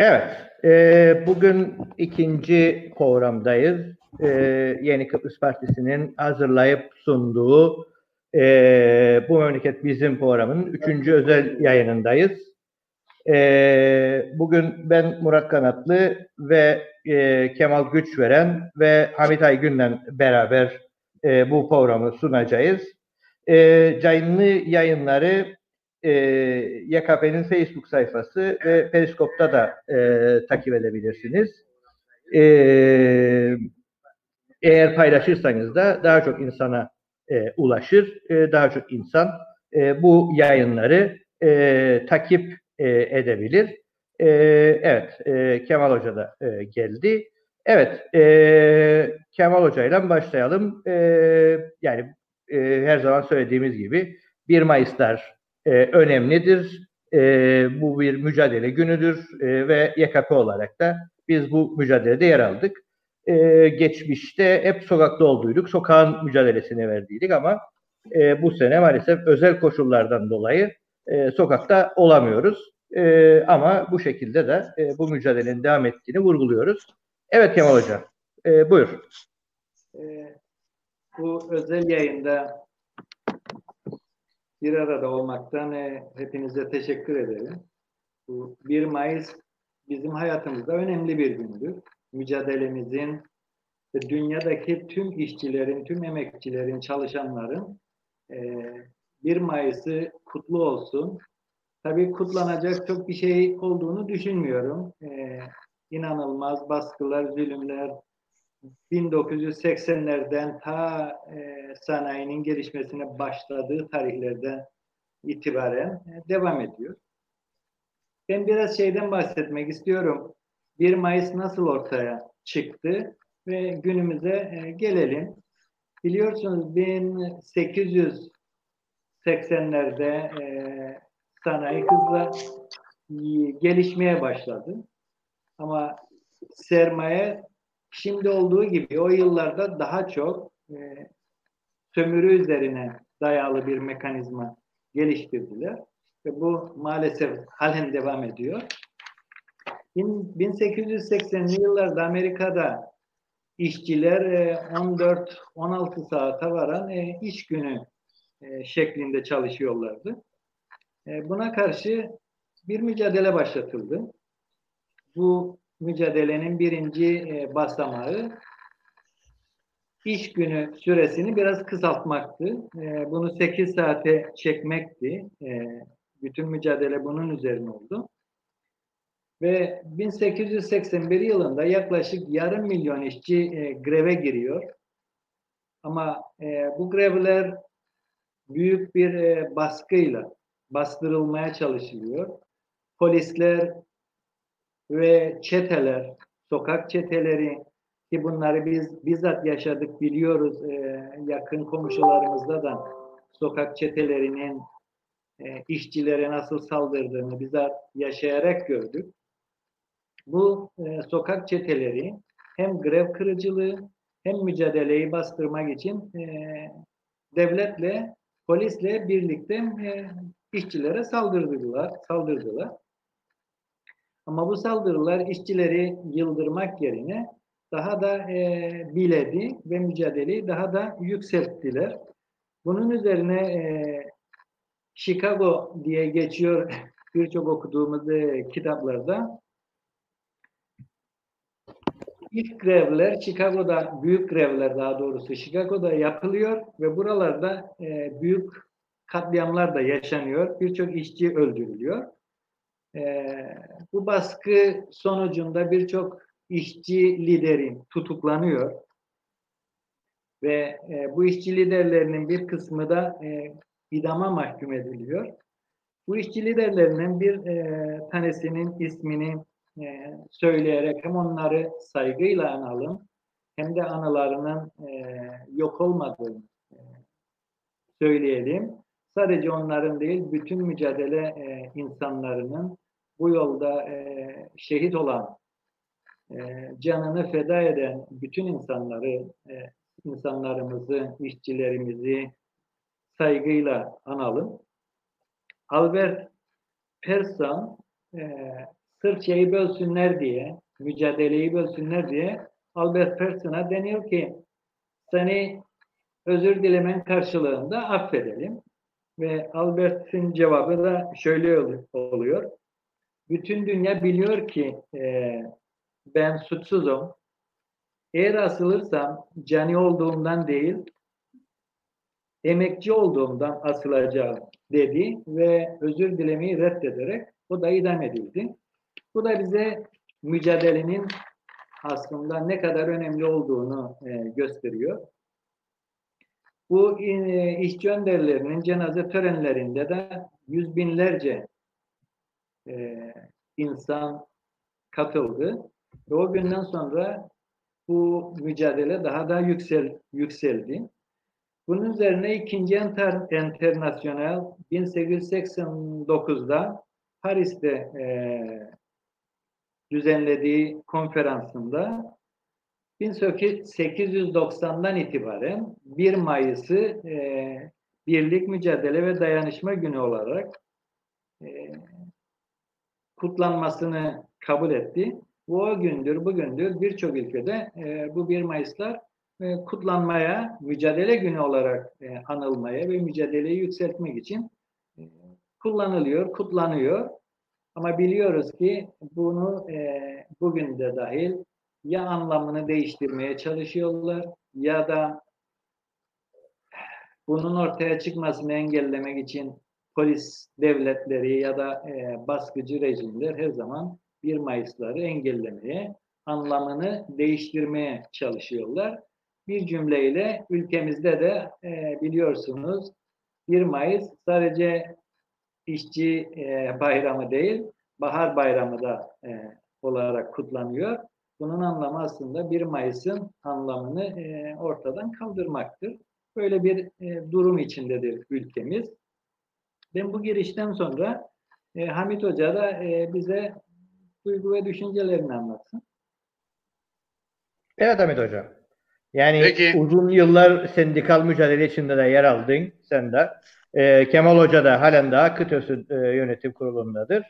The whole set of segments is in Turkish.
Evet, e, bugün ikinci programdayız. E, Yeni Kıbrıs Partisi'nin hazırlayıp sunduğu e, Bu Memleket Bizim programının üçüncü özel yayınındayız. E, bugün ben Murat Kanatlı ve e, Kemal Güçveren ve Hamit Aygün'le beraber e, bu programı sunacağız. E, canlı yayınları e, YKP'nin Facebook sayfası ve Periskop'ta da e, takip edebilirsiniz. E, eğer paylaşırsanız da daha çok insana e, ulaşır, e, daha çok insan e, bu yayınları e, takip e, edebilir. E, evet, e, Kemal Hoca da e, geldi. Evet, e, Kemal Hoca ile başlayalım. E, yani e, her zaman söylediğimiz gibi 1 Mayıs'lar e, önemlidir. E, bu bir mücadele günüdür e, ve YKP olarak da biz bu mücadelede yer aldık. E, geçmişte hep sokakta olduyduk, sokağın mücadelesini verdiydik ama e, bu sene maalesef özel koşullardan dolayı e, sokakta olamıyoruz. E, ama bu şekilde de e, bu mücadelenin devam ettiğini vurguluyoruz. Evet Kemal Hocam, e, buyur. E, bu özel yayında bir arada olmaktan e, hepinize teşekkür ederim. Bu 1 Mayıs bizim hayatımızda önemli bir gündür. Mücadelemizin dünyadaki tüm işçilerin, tüm emekçilerin, çalışanların e, 1 Mayıs'ı kutlu olsun. Tabii kutlanacak çok bir şey olduğunu düşünmüyorum. E, inanılmaz baskılar, zulümler, 1980'lerden ta e, sanayinin gelişmesine başladığı tarihlerden itibaren e, devam ediyor. Ben biraz şeyden bahsetmek istiyorum. 1 Mayıs nasıl ortaya çıktı ve günümüze e, gelelim. Biliyorsunuz 1880'lerde e, sanayi hızla gelişmeye başladı. Ama sermaye şimdi olduğu gibi o yıllarda daha çok e, sömürü üzerine dayalı bir mekanizma geliştirdiler. Ve bu maalesef halen devam ediyor. 1880'li yıllarda Amerika'da işçiler 14-16 e, saate varan e, iş günü e, şeklinde çalışıyorlardı. Buna karşı bir mücadele başlatıldı. Bu mücadelenin birinci e, basamağı iş günü süresini biraz kısaltmaktı. E, bunu 8 saate çekmekti. E, bütün mücadele bunun üzerine oldu. Ve 1881 yılında yaklaşık yarım milyon işçi e, greve giriyor. Ama e, bu grevler büyük bir e, baskıyla bastırılmaya çalışılıyor. Polisler ve çeteler, sokak çeteleri ki bunları biz bizzat yaşadık biliyoruz e, yakın komşularımızda da sokak çetelerinin e, işçilere nasıl saldırdığını bizzat yaşayarak gördük. Bu e, sokak çeteleri hem grev kırıcılığı hem mücadeleyi bastırmak için e, devletle polisle birlikte e, işçilere saldırdılar, saldırdılar. Ama bu saldırılar işçileri yıldırmak yerine daha da e, biledi ve mücadeleyi daha da yükselttiler. Bunun üzerine e, Chicago diye geçiyor birçok okuduğumuz e, kitaplarda. İlk grevler Chicago'da, büyük grevler daha doğrusu Chicago'da yapılıyor ve buralarda e, büyük katliamlar da yaşanıyor. Birçok işçi öldürülüyor. E, bu baskı sonucunda birçok işçi lideri tutuklanıyor ve e, bu işçi liderlerinin bir kısmı da e, idama mahkum ediliyor. Bu işçi liderlerinin bir e, tanesinin ismini e, söyleyerek hem onları saygıyla analım hem de anılarının e, yok olmadığını e, söyleyelim. Sadece onların değil, bütün mücadele e, insanlarının bu yolda e, şehit olan, e, canını feda eden bütün insanları, e, insanlarımızı, işçilerimizi saygıyla analım. Albert Persson e, sırf şeyi bölsünler diye, mücadeleyi bölsünler diye Albert Person'a deniyor ki seni özür dilemen karşılığında affedelim. Ve Albert'in cevabı da şöyle oluyor. Bütün dünya biliyor ki e, ben suçsuzum. Eğer asılırsam cani olduğumdan değil, emekçi olduğumdan asılacağım dedi ve özür dilemeyi reddederek o da idam edildi. Bu da bize mücadelenin aslında ne kadar önemli olduğunu e, gösteriyor. Bu e, işçi önderlerinin cenaze törenlerinde de yüz binlerce e, insan katıldı. Ve o günden sonra bu mücadele daha da yüksel, yükseldi. Bunun üzerine ikinci enter, internasyonel 1889'da Paris'te e, düzenlediği konferansında 1890'dan itibaren 1 Mayıs'ı e, Birlik, Mücadele ve Dayanışma Günü olarak e, kutlanmasını kabul etti. Bu o gündür, bugündür birçok ülkede e, bu 1 Mayıs'lar e, kutlanmaya, mücadele günü olarak e, anılmaya ve mücadeleyi yükseltmek için e, kullanılıyor, kutlanıyor. Ama biliyoruz ki bunu e, bugün de dahil ya anlamını değiştirmeye çalışıyorlar ya da bunun ortaya çıkmasını engellemek için polis devletleri ya da e, baskıcı rejimler her zaman 1 Mayıs'ları engellemeye, anlamını değiştirmeye çalışıyorlar. Bir cümleyle ülkemizde de e, biliyorsunuz 1 Mayıs sadece işçi e, bayramı değil, bahar bayramı da e, olarak kutlanıyor. Bunun anlamı aslında 1 Mayıs'ın anlamını e, ortadan kaldırmaktır. Böyle bir e, durum içindedir ülkemiz. Ben bu girişten sonra e, Hamit Hoca da e, bize duygu ve düşüncelerini anlatsın. Evet Hamit Hocam. Yani Peki. uzun yıllar sendikal mücadele içinde de yer aldın sen de. E, Kemal Hoca da halen daha KıTÖS'ün e, yönetim kurulundadır.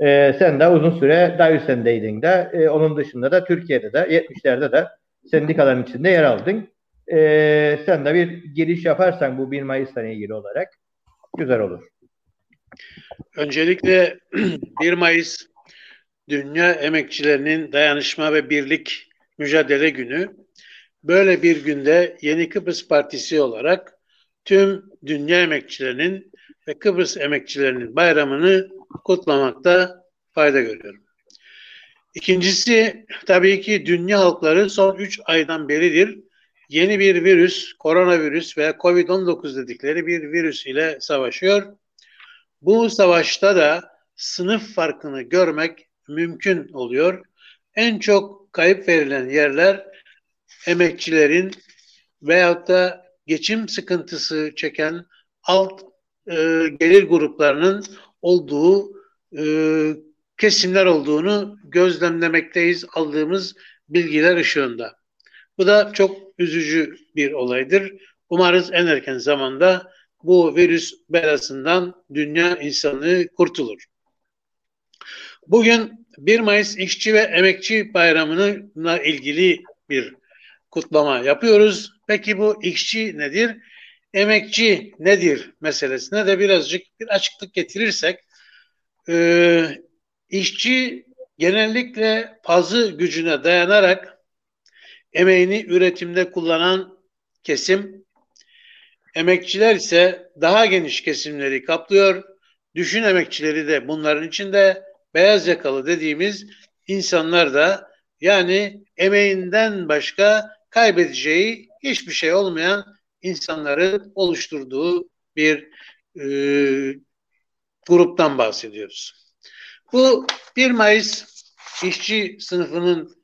E, sen de uzun süre Dayüsen'deydin de. E, onun dışında da Türkiye'de de 70'lerde de sendikaların içinde yer aldın. E, sen de bir giriş yaparsan bu 1 Mayıs'la ilgili olarak güzel olur. Öncelikle 1 Mayıs Dünya Emekçilerinin Dayanışma ve Birlik Mücadele Günü. Böyle bir günde Yeni Kıbrıs Partisi olarak tüm dünya emekçilerinin ve Kıbrıs emekçilerinin bayramını kutlamakta fayda görüyorum. İkincisi tabii ki dünya halkları son 3 aydan beridir yeni bir virüs, koronavirüs veya Covid-19 dedikleri bir virüs ile savaşıyor. Bu savaşta da sınıf farkını görmek mümkün oluyor. En çok kayıp verilen yerler emekçilerin veyahut da geçim sıkıntısı çeken alt e, gelir gruplarının olduğu e, kesimler olduğunu gözlemlemekteyiz aldığımız bilgiler ışığında. Bu da çok üzücü bir olaydır. Umarız en erken zamanda bu virüs belasından dünya insanlığı kurtulur. Bugün 1 Mayıs İşçi ve Emekçi Bayramı'na ilgili bir kutlama yapıyoruz. Peki bu işçi nedir? Emekçi nedir meselesine de birazcık bir açıklık getirirsek e, işçi genellikle pazı gücüne dayanarak emeğini üretimde kullanan kesim, emekçiler ise daha geniş kesimleri kaplıyor. Düşün emekçileri de bunların içinde beyaz yakalı dediğimiz insanlar da yani emeğinden başka kaybedeceği hiçbir şey olmayan insanları oluşturduğu bir e, gruptan bahsediyoruz. Bu 1 Mayıs işçi sınıfının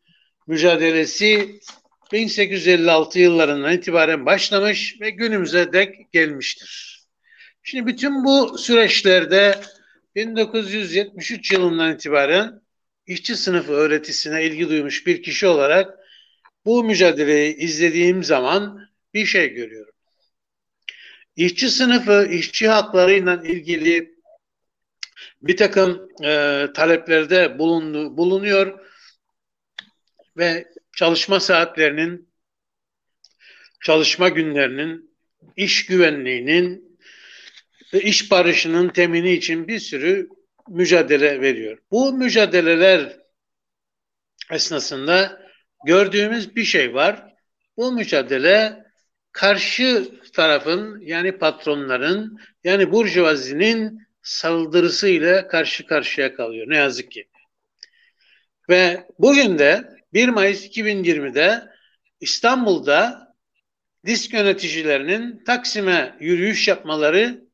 mücadelesi 1856 yıllarından itibaren başlamış ve günümüze dek gelmiştir. Şimdi bütün bu süreçlerde 1973 yılından itibaren işçi sınıfı öğretisine ilgi duymuş bir kişi olarak bu mücadeleyi izlediğim zaman bir şey görüyorum. İşçi sınıfı işçi haklarıyla ilgili bir takım e, taleplerde bulundu, bulunuyor ve çalışma saatlerinin, çalışma günlerinin, iş güvenliğinin ve iş barışının temini için bir sürü mücadele veriyor. Bu mücadeleler esnasında gördüğümüz bir şey var. Bu mücadele karşı tarafın yani patronların yani burjuvazinin saldırısıyla karşı karşıya kalıyor ne yazık ki. Ve bugün de 1 Mayıs 2020'de İstanbul'da disk yöneticilerinin Taksim'e yürüyüş yapmaları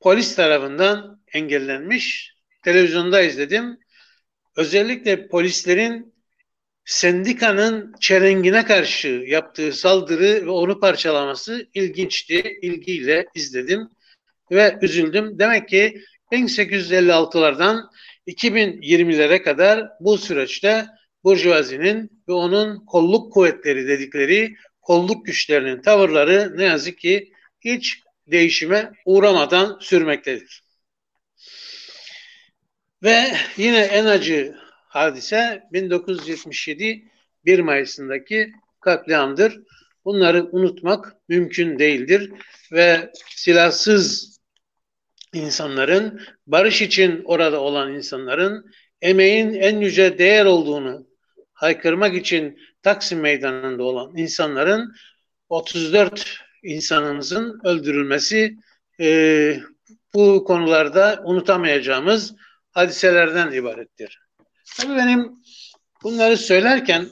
polis tarafından engellenmiş. Televizyonda izledim. Özellikle polislerin sendikanın çelengine karşı yaptığı saldırı ve onu parçalaması ilginçti. İlgiyle izledim ve üzüldüm. Demek ki 1856'lardan 2020'lere kadar bu süreçte Burjuvazi'nin ve onun kolluk kuvvetleri dedikleri kolluk güçlerinin tavırları ne yazık ki hiç değişime uğramadan sürmektedir. Ve yine en acı hadise 1977 1 Mayıs'ındaki katliamdır. Bunları unutmak mümkün değildir ve silahsız insanların, barış için orada olan insanların emeğin en yüce değer olduğunu haykırmak için Taksim Meydanı'nda olan insanların 34 insanımızın öldürülmesi e, bu konularda unutamayacağımız hadiselerden ibarettir. Tabii benim bunları söylerken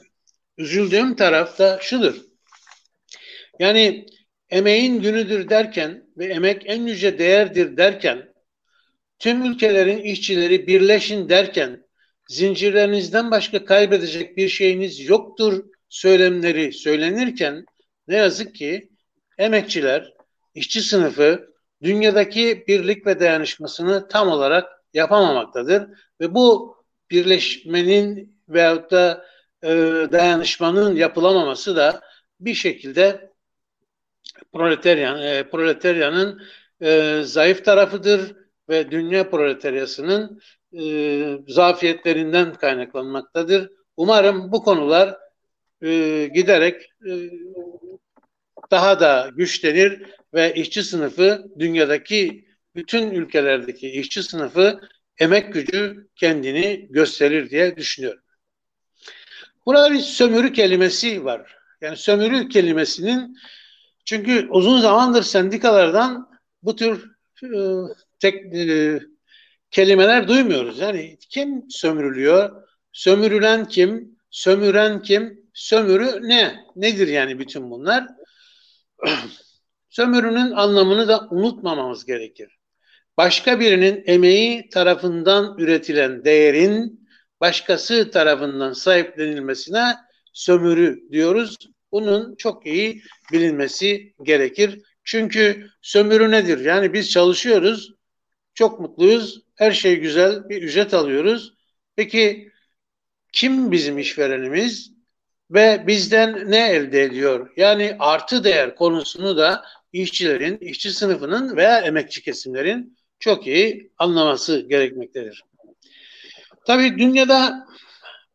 üzüldüğüm taraf da şudur. Yani emeğin günüdür derken ve emek en yüce değerdir derken tüm ülkelerin işçileri birleşin derken zincirlerinizden başka kaybedecek bir şeyiniz yoktur söylemleri söylenirken ne yazık ki emekçiler, işçi sınıfı dünyadaki birlik ve dayanışmasını tam olarak yapamamaktadır ve bu birleşmenin veyahut da e, dayanışmanın yapılamaması da bir şekilde proletaryan, e, proletaryanın e, zayıf tarafıdır ve dünya proletaryasının e, zafiyetlerinden kaynaklanmaktadır. Umarım bu konular e, giderek e, daha da güçlenir ve işçi sınıfı dünyadaki bütün ülkelerdeki işçi sınıfı emek gücü kendini gösterir diye düşünüyorum. Burada bir sömürü kelimesi var. Yani sömürü kelimesinin çünkü uzun zamandır sendikalardan bu tür e, tek e, kelimeler duymuyoruz. Yani kim sömürülüyor? Sömürülen kim? Sömüren kim? Sömürü ne? Nedir yani bütün bunlar? Sömürünün anlamını da unutmamamız gerekir. Başka birinin emeği tarafından üretilen değerin başkası tarafından sahiplenilmesine sömürü diyoruz. Bunun çok iyi bilinmesi gerekir. Çünkü sömürü nedir? Yani biz çalışıyoruz, çok mutluyuz, her şey güzel, bir ücret alıyoruz. Peki kim bizim işverenimiz ve bizden ne elde ediyor? Yani artı değer konusunu da işçilerin, işçi sınıfının veya emekçi kesimlerin çok iyi anlaması gerekmektedir. Tabii dünyada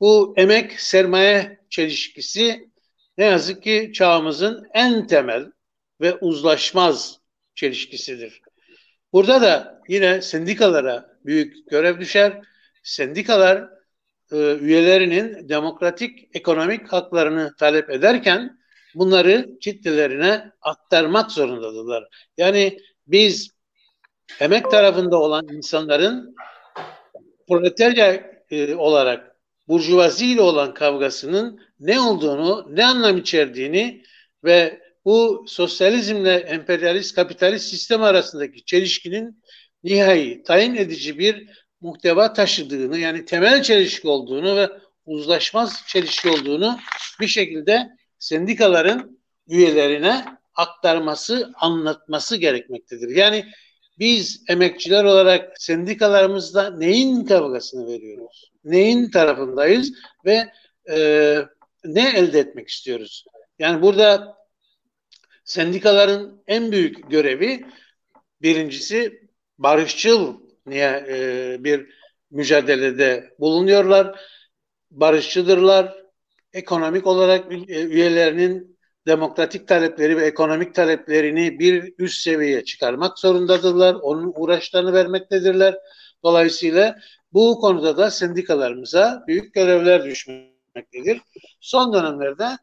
bu emek sermaye çelişkisi ne yazık ki çağımızın en temel ve uzlaşmaz çelişkisidir. Burada da yine sendikalara büyük görev düşer. Sendikalar e, üyelerinin demokratik ekonomik haklarını talep ederken bunları kitlelerine aktarmak zorundadırlar. Yani biz emek tarafında olan insanların proletarya e, olarak burjuvazi ile olan kavgasının ne olduğunu, ne anlam içerdiğini ve bu sosyalizmle emperyalist kapitalist sistem arasındaki çelişkinin nihai tayin edici bir muhteva taşıdığını yani temel çelişki olduğunu ve uzlaşmaz çelişki olduğunu bir şekilde sendikaların üyelerine aktarması, anlatması gerekmektedir. Yani biz emekçiler olarak sendikalarımızda neyin kavgasını veriyoruz? Neyin tarafındayız ve e, ne elde etmek istiyoruz? Yani burada sendikaların en büyük görevi birincisi barışçıl niye e, bir mücadelede bulunuyorlar. Barışçıdırlar. Ekonomik olarak e, üyelerinin demokratik talepleri ve ekonomik taleplerini bir üst seviyeye çıkarmak zorundadırlar. Onun uğraşlarını vermektedirler. Dolayısıyla bu konuda da sendikalarımıza büyük görevler düşmektedir. Son dönemlerde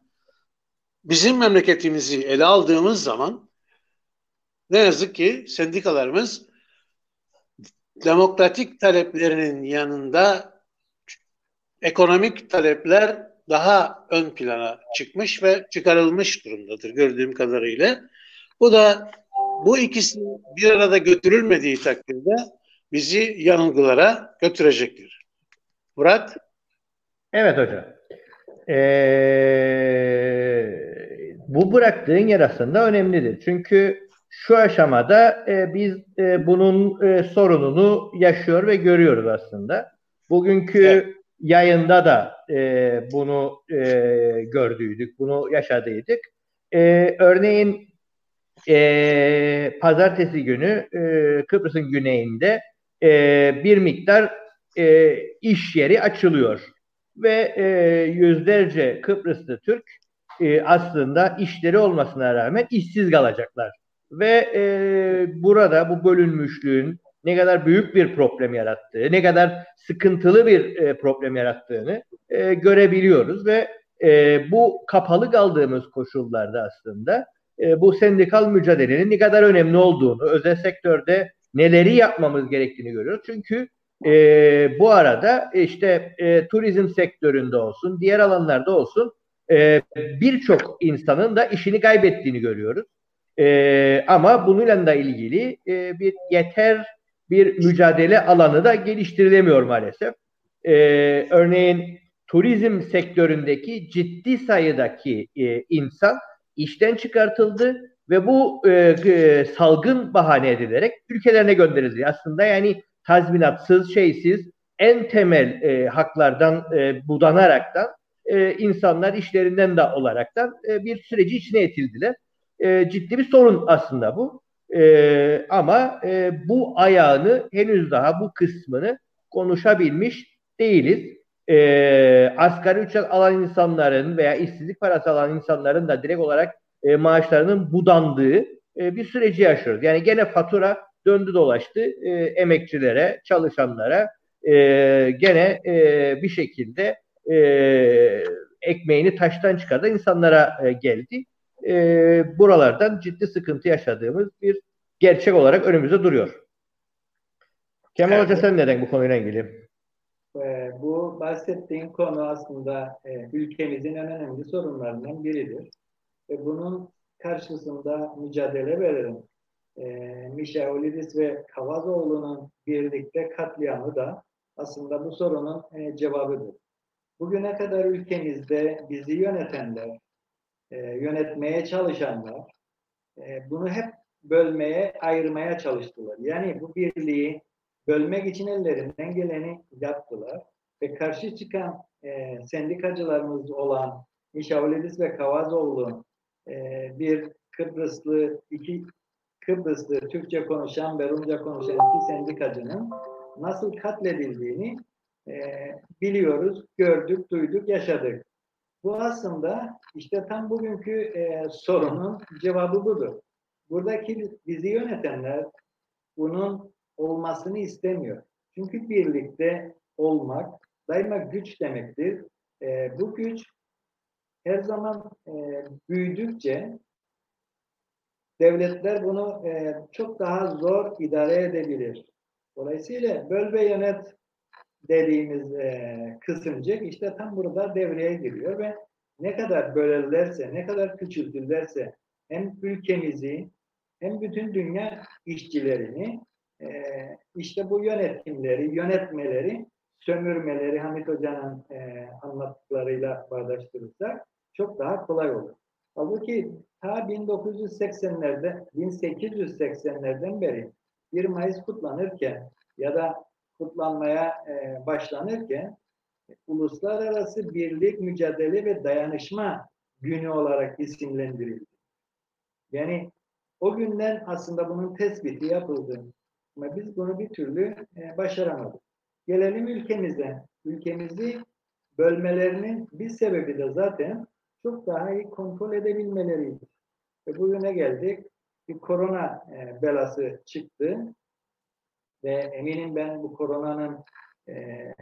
bizim memleketimizi ele aldığımız zaman ne yazık ki sendikalarımız demokratik taleplerinin yanında ekonomik talepler daha ön plana çıkmış ve çıkarılmış durumdadır gördüğüm kadarıyla. Bu da bu ikisi bir arada götürülmediği takdirde bizi yanılgılara götürecektir. Murat? Evet hocam. Ee, bu bıraktığın yer aslında önemlidir. Çünkü şu aşamada e, biz e, bunun e, sorununu yaşıyor ve görüyoruz aslında. Bugünkü evet. yayında da e, bunu e, gördüydük, bunu yaşadıydık. E, örneğin e, pazartesi günü e, Kıbrıs'ın güneyinde e, bir miktar e, iş yeri açılıyor ve e, yüzlerce Kıbrıslı Türk e, aslında işleri olmasına rağmen işsiz kalacaklar. Ve e, burada bu bölünmüşlüğün ne kadar büyük bir problem yarattığı, ne kadar sıkıntılı bir e, problem yarattığını e, görebiliyoruz ve e, bu kapalı kaldığımız koşullarda aslında e, bu sendikal mücadelenin ne kadar önemli olduğunu, özel sektörde neleri yapmamız gerektiğini görüyoruz. Çünkü e, bu arada işte e, turizm sektöründe olsun, diğer alanlarda olsun e, birçok insanın da işini kaybettiğini görüyoruz. E, ama bununla da ilgili e, bir yeter bir mücadele alanı da geliştirilemiyor maalesef. E, örneğin turizm sektöründeki ciddi sayıdaki e, insan işten çıkartıldı ve bu e, e, salgın bahane edilerek ülkelerine gönderildi. Aslında yani tazminatsız, şeysiz en temel e, haklardan e, budanaraktan e, insanlar işlerinden de olaraktan e, bir süreci içine etildiler. E, ciddi bir sorun aslında bu. E, ama e, bu ayağını henüz daha bu kısmını konuşabilmiş değiliz. E, asgari ücret alan insanların veya işsizlik parası alan insanların da direkt olarak e, maaşlarının budandığı e, bir süreci yaşıyoruz. Yani gene fatura döndü dolaştı e, emekçilere, çalışanlara e, gene e, bir şekilde e, ekmeğini taştan çıkardan insanlara e, geldi. E, buralardan ciddi sıkıntı yaşadığımız bir gerçek olarak önümüzde duruyor. Kemal evet. Hoca sen neden bu konuyla ilgili? E, bu bahsettiğin konu aslında e, ülkemizin en önemli sorunlarından biridir. Ve bunun karşısında mücadele verelim. E, Mişaolidis ve Kavazoğlu'nun birlikte katliamı da aslında bu sorunun e, cevabıdır. Bugüne kadar ülkemizde bizi yönetenler, e, yönetmeye çalışanlar e, bunu hep bölmeye, ayırmaya çalıştılar. Yani bu birliği bölmek için ellerinden geleni yaptılar. Ve karşı çıkan e, sendikacılarımız olan Mişavlidis ve Kavazoğlu e, bir Kıbrıslı, iki Kıbrıslı Türkçe konuşan ve Rumca konuşan iki sendikacının nasıl katledildiğini e, biliyoruz, gördük, duyduk, yaşadık. Bu aslında işte tam bugünkü e, sorunun cevabı budur. Buradaki bizi yönetenler bunun olmasını istemiyor. Çünkü birlikte olmak daima güç demektir. E, bu güç her zaman e, büyüdükçe devletler bunu e, çok daha zor idare edebilir. Dolayısıyla böl ve yönet dediğimiz e, kısımcık işte tam burada devreye giriyor ve ne kadar bölürlerse, ne kadar küçültürlerse hem ülkemizi hem bütün dünya işçilerini e, işte bu yönetimleri, yönetmeleri, sömürmeleri Hamit Hoca'nın e, anlattıklarıyla bağdaştırırsak çok daha kolay olur. Halbuki ta 1980'lerde, 1880'lerden beri 1 Mayıs kutlanırken ya da kutlanmaya e, başlanırken uluslararası birlik, mücadele ve dayanışma günü olarak isimlendirildi. Yani o günden aslında bunun tespiti yapıldı. Ama biz bunu bir türlü e, başaramadık. Gelelim ülkemize. Ülkemizi bölmelerinin bir sebebi de zaten çok daha iyi kontrol edebilmeleriydi. Ve bugüne geldik. Bir korona e, belası çıktı. Ve eminim ben bu koronanın e,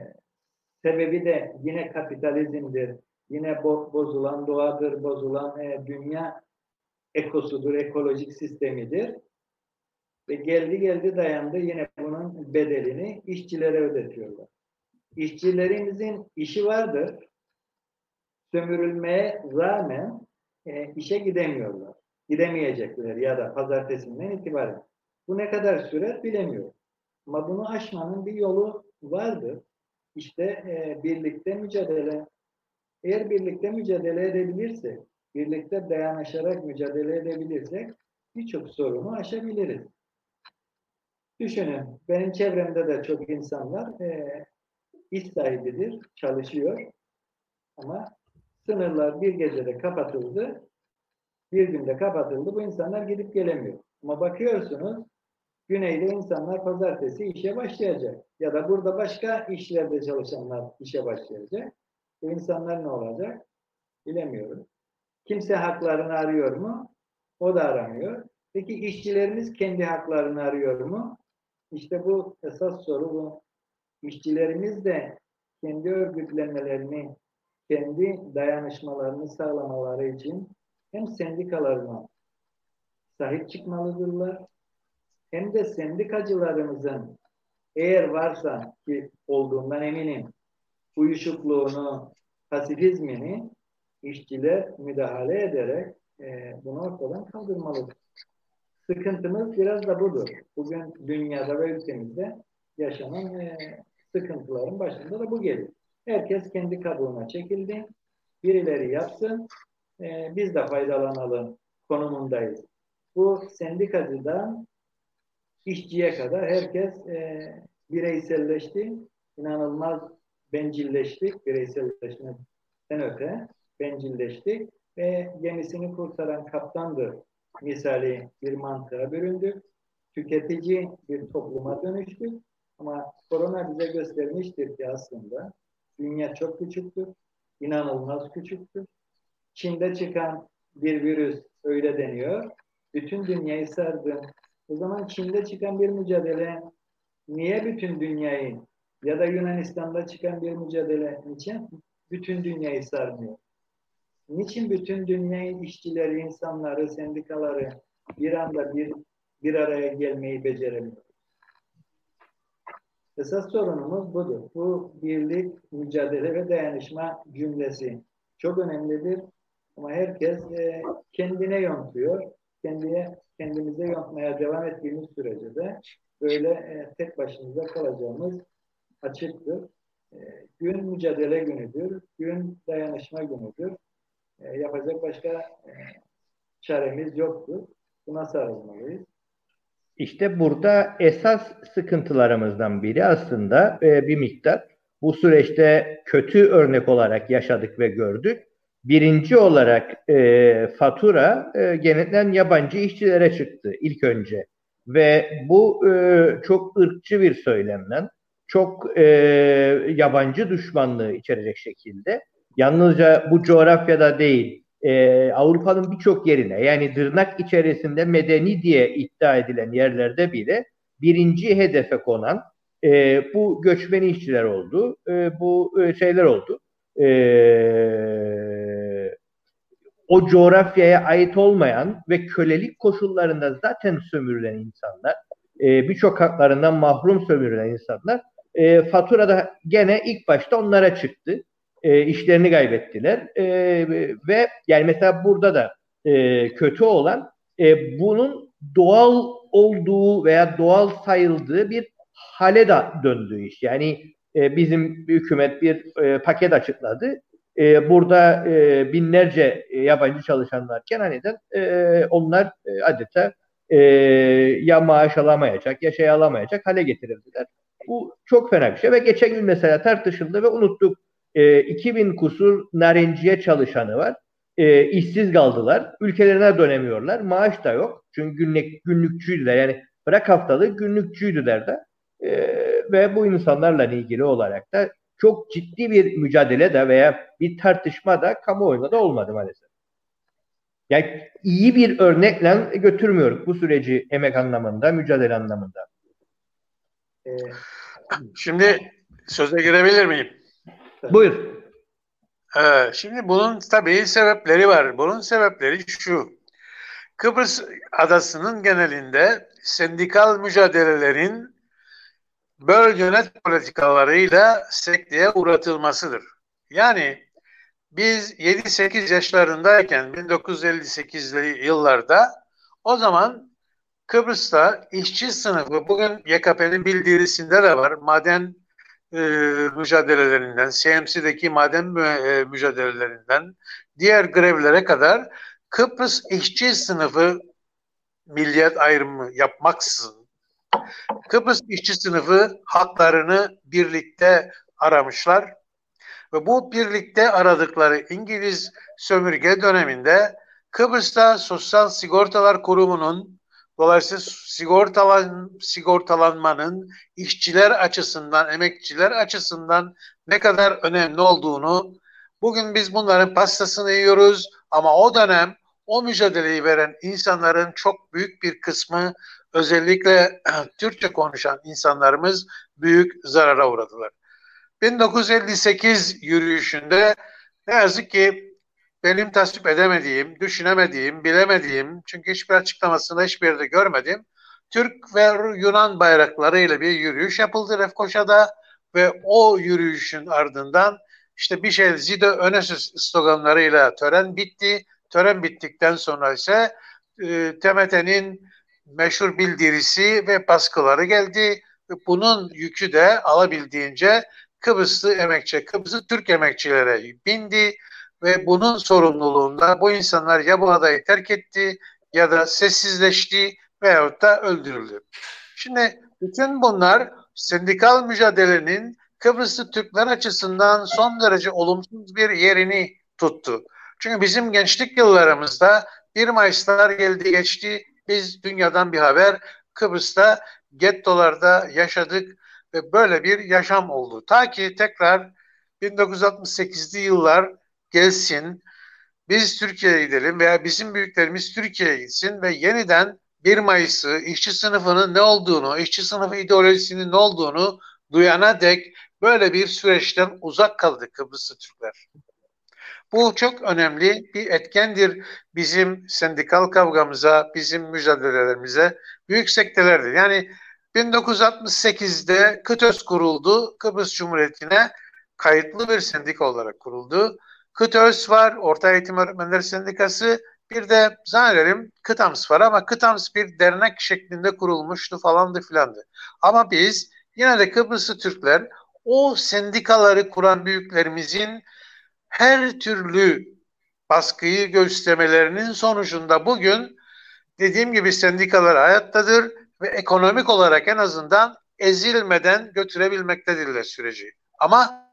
sebebi de yine kapitalizmdir. Yine bo bozulan doğadır, bozulan e, dünya ekosudur, ekolojik sistemidir. Ve geldi geldi dayandı yine bunun bedelini işçilere ödetiyorlar. İşçilerimizin işi vardır. Sömürülmeye rağmen e, işe gidemiyorlar. Gidemeyecekler ya da pazartesinden itibaren. Bu ne kadar sürer bilemiyorum. Ama bunu aşmanın bir yolu vardır. İşte e, birlikte mücadele. Eğer birlikte mücadele edebilirsek, birlikte dayanışarak mücadele edebilirsek birçok sorunu aşabiliriz. Düşünün, benim çevremde de çok insan var. E, iş sahibidir, çalışıyor. Ama sınırlar bir gecede kapatıldı, bir günde kapatıldı. Bu insanlar gidip gelemiyor. Ama bakıyorsunuz, güneyde insanlar pazartesi işe başlayacak. Ya da burada başka işlerde çalışanlar işe başlayacak. Bu insanlar ne olacak? Bilemiyorum. Kimse haklarını arıyor mu? O da aramıyor. Peki işçilerimiz kendi haklarını arıyor mu? İşte bu esas soru bu. İşçilerimiz de kendi örgütlenmelerini, kendi dayanışmalarını sağlamaları için hem sendikalarına sahip çıkmalıdırlar, hem de sendikacılarımızın eğer varsa ki olduğundan eminim uyuşukluğunu, pasifizmini işçiler müdahale ederek e, bunu ortadan kaldırmalıdır. Sıkıntımız biraz da budur. Bugün dünyada ve ülkemizde yaşanan e, sıkıntıların başında da bu geliyor. Herkes kendi kabuğuna çekildi. Birileri yapsın, e, biz de faydalanalım konumundayız. Bu sendikacıdan işçiye kadar herkes e, bireyselleşti. İnanılmaz bencilleştik. Bireyselleşmeden öte bencilleştik ve gemisini kurtaran kaptandır misali bir mantığa büründük. Tüketici bir topluma dönüştük. Ama korona bize göstermiştir ki aslında dünya çok küçüktür. inanılmaz küçüktür. Çin'de çıkan bir virüs öyle deniyor. Bütün dünyayı sardı. O zaman Çin'de çıkan bir mücadele niye bütün dünyayı ya da Yunanistan'da çıkan bir mücadele için bütün dünyayı sarmıyor? Niçin bütün dünyayı işçileri, insanları, sendikaları bir anda bir, bir araya gelmeyi beceremiyor? Esas sorunumuz budur. Bu birlik, mücadele ve dayanışma cümlesi çok önemlidir. Ama herkes e, kendine yontuyor. Kendine, kendimize yontmaya devam ettiğimiz sürece de böyle e, tek başımıza kalacağımız açıktır. E, gün mücadele günüdür. Gün dayanışma günüdür. E, yapacak başka e, çaremiz yoktur. Buna sarılmalıyız. İşte burada esas sıkıntılarımızdan biri aslında e, bir miktar bu süreçte kötü örnek olarak yaşadık ve gördük. Birinci olarak e, fatura e, genelden yabancı işçilere çıktı ilk önce. Ve bu e, çok ırkçı bir söylemden, çok e, yabancı düşmanlığı içerecek şekilde yalnızca bu coğrafyada değil, e, Avrupa'nın birçok yerine yani tırnak içerisinde medeni diye iddia edilen yerlerde bile birinci hedefe konan e, bu göçmen işçiler oldu, e, bu e, şeyler oldu. E, o coğrafyaya ait olmayan ve kölelik koşullarında zaten sömürülen insanlar, e, birçok haklarından mahrum sömürülen insanlar, e, faturada gene ilk başta onlara çıktı e, işlerini kaybettiler. E, ve yani mesela burada da e, kötü olan e, bunun doğal olduğu veya doğal sayıldığı bir hale de döndüğü iş. Yani e, bizim hükümet bir e, paket açıkladı. E, burada e, binlerce yabancı çalışan varken aniden e, onlar e, adeta e, ya maaş alamayacak ya şey alamayacak hale getirildiler. Bu çok fena bir şey ve geçen gün mesela tartışıldı ve unuttuk e, 2000 kusur narenciye çalışanı var. E, işsiz kaldılar. Ülkelerine dönemiyorlar. Maaş da yok. Çünkü günlük, günlükçüydüler. Yani bırak haftalığı günlükçüydüler de. E, ve bu insanlarla ilgili olarak da çok ciddi bir mücadele de veya bir tartışma da kamuoyunda da olmadı maalesef. Yani iyi bir örnekle götürmüyoruz bu süreci emek anlamında, mücadele anlamında. Ee, şimdi söze girebilir miyim? Buyur. Ee, şimdi bunun tabii sebepleri var. Bunun sebepleri şu. Kıbrıs adasının genelinde sendikal mücadelelerin bölgenet politikalarıyla sekteye uğratılmasıdır. Yani biz 7-8 yaşlarındayken 1958'li yıllarda o zaman Kıbrıs'ta işçi sınıfı bugün YKP'nin bildirisinde de var. Maden e, mücadelelerinden, CMC'deki maden mü, e, mücadelelerinden diğer grevlere kadar Kıbrıs işçi sınıfı milliyet ayrımı yapmaksızın Kıbrıs işçi sınıfı haklarını birlikte aramışlar ve bu birlikte aradıkları İngiliz sömürge döneminde Kıbrıs'ta Sosyal Sigortalar Kurumu'nun dolayısıyla sigortalan, sigortalanmanın işçiler açısından, emekçiler açısından ne kadar önemli olduğunu bugün biz bunların pastasını yiyoruz ama o dönem o mücadeleyi veren insanların çok büyük bir kısmı özellikle Türkçe konuşan insanlarımız büyük zarara uğradılar. 1958 yürüyüşünde ne yazık ki benim tasvip edemediğim, düşünemediğim, bilemediğim, çünkü hiçbir açıklamasını hiçbir yerde görmedim. Türk ve Yunan bayraklarıyla bir yürüyüş yapıldı Lefkoşa'da ve o yürüyüşün ardından işte bir şey Zido Önesus sloganlarıyla tören bitti. Tören bittikten sonra ise e, TMT'nin meşhur bildirisi ve baskıları geldi. Bunun yükü de alabildiğince Kıbrıslı emekçi, Kıbrıslı Türk emekçilere bindi ve bunun sorumluluğunda bu insanlar ya bu adayı terk etti ya da sessizleşti veyahut da öldürüldü. Şimdi bütün bunlar sendikal mücadelenin Kıbrıslı Türkler açısından son derece olumsuz bir yerini tuttu. Çünkü bizim gençlik yıllarımızda 1 Mayıs'lar geldi geçti. Biz dünyadan bir haber Kıbrıs'ta gettolarda yaşadık ve böyle bir yaşam oldu. Ta ki tekrar 1968'li yıllar gelsin, biz Türkiye'ye gidelim veya bizim büyüklerimiz Türkiye'ye gitsin ve yeniden 1 Mayıs'ı, işçi sınıfının ne olduğunu, işçi sınıfı ideolojisinin ne olduğunu duyana dek böyle bir süreçten uzak kaldı Kıbrıslı Türkler. Bu çok önemli bir etkendir bizim sendikal kavgamıza, bizim mücadelelerimize. Büyük sektelerdir. Yani 1968'de KıTÖS kuruldu. Kıbrıs Cumhuriyeti'ne kayıtlı bir sendika olarak kuruldu. KıTÖS var, Orta Eğitim Öğretmenleri Sendikası. Bir de zannederim KıTAMS var ama KıTAMS bir dernek şeklinde kurulmuştu falandı filandı. Ama biz yine de Kıbrıslı Türkler o sendikaları kuran büyüklerimizin her türlü baskıyı göstermelerinin sonucunda bugün dediğim gibi sendikalar hayattadır ve ekonomik olarak en azından ezilmeden götürebilmektedirler süreci. Ama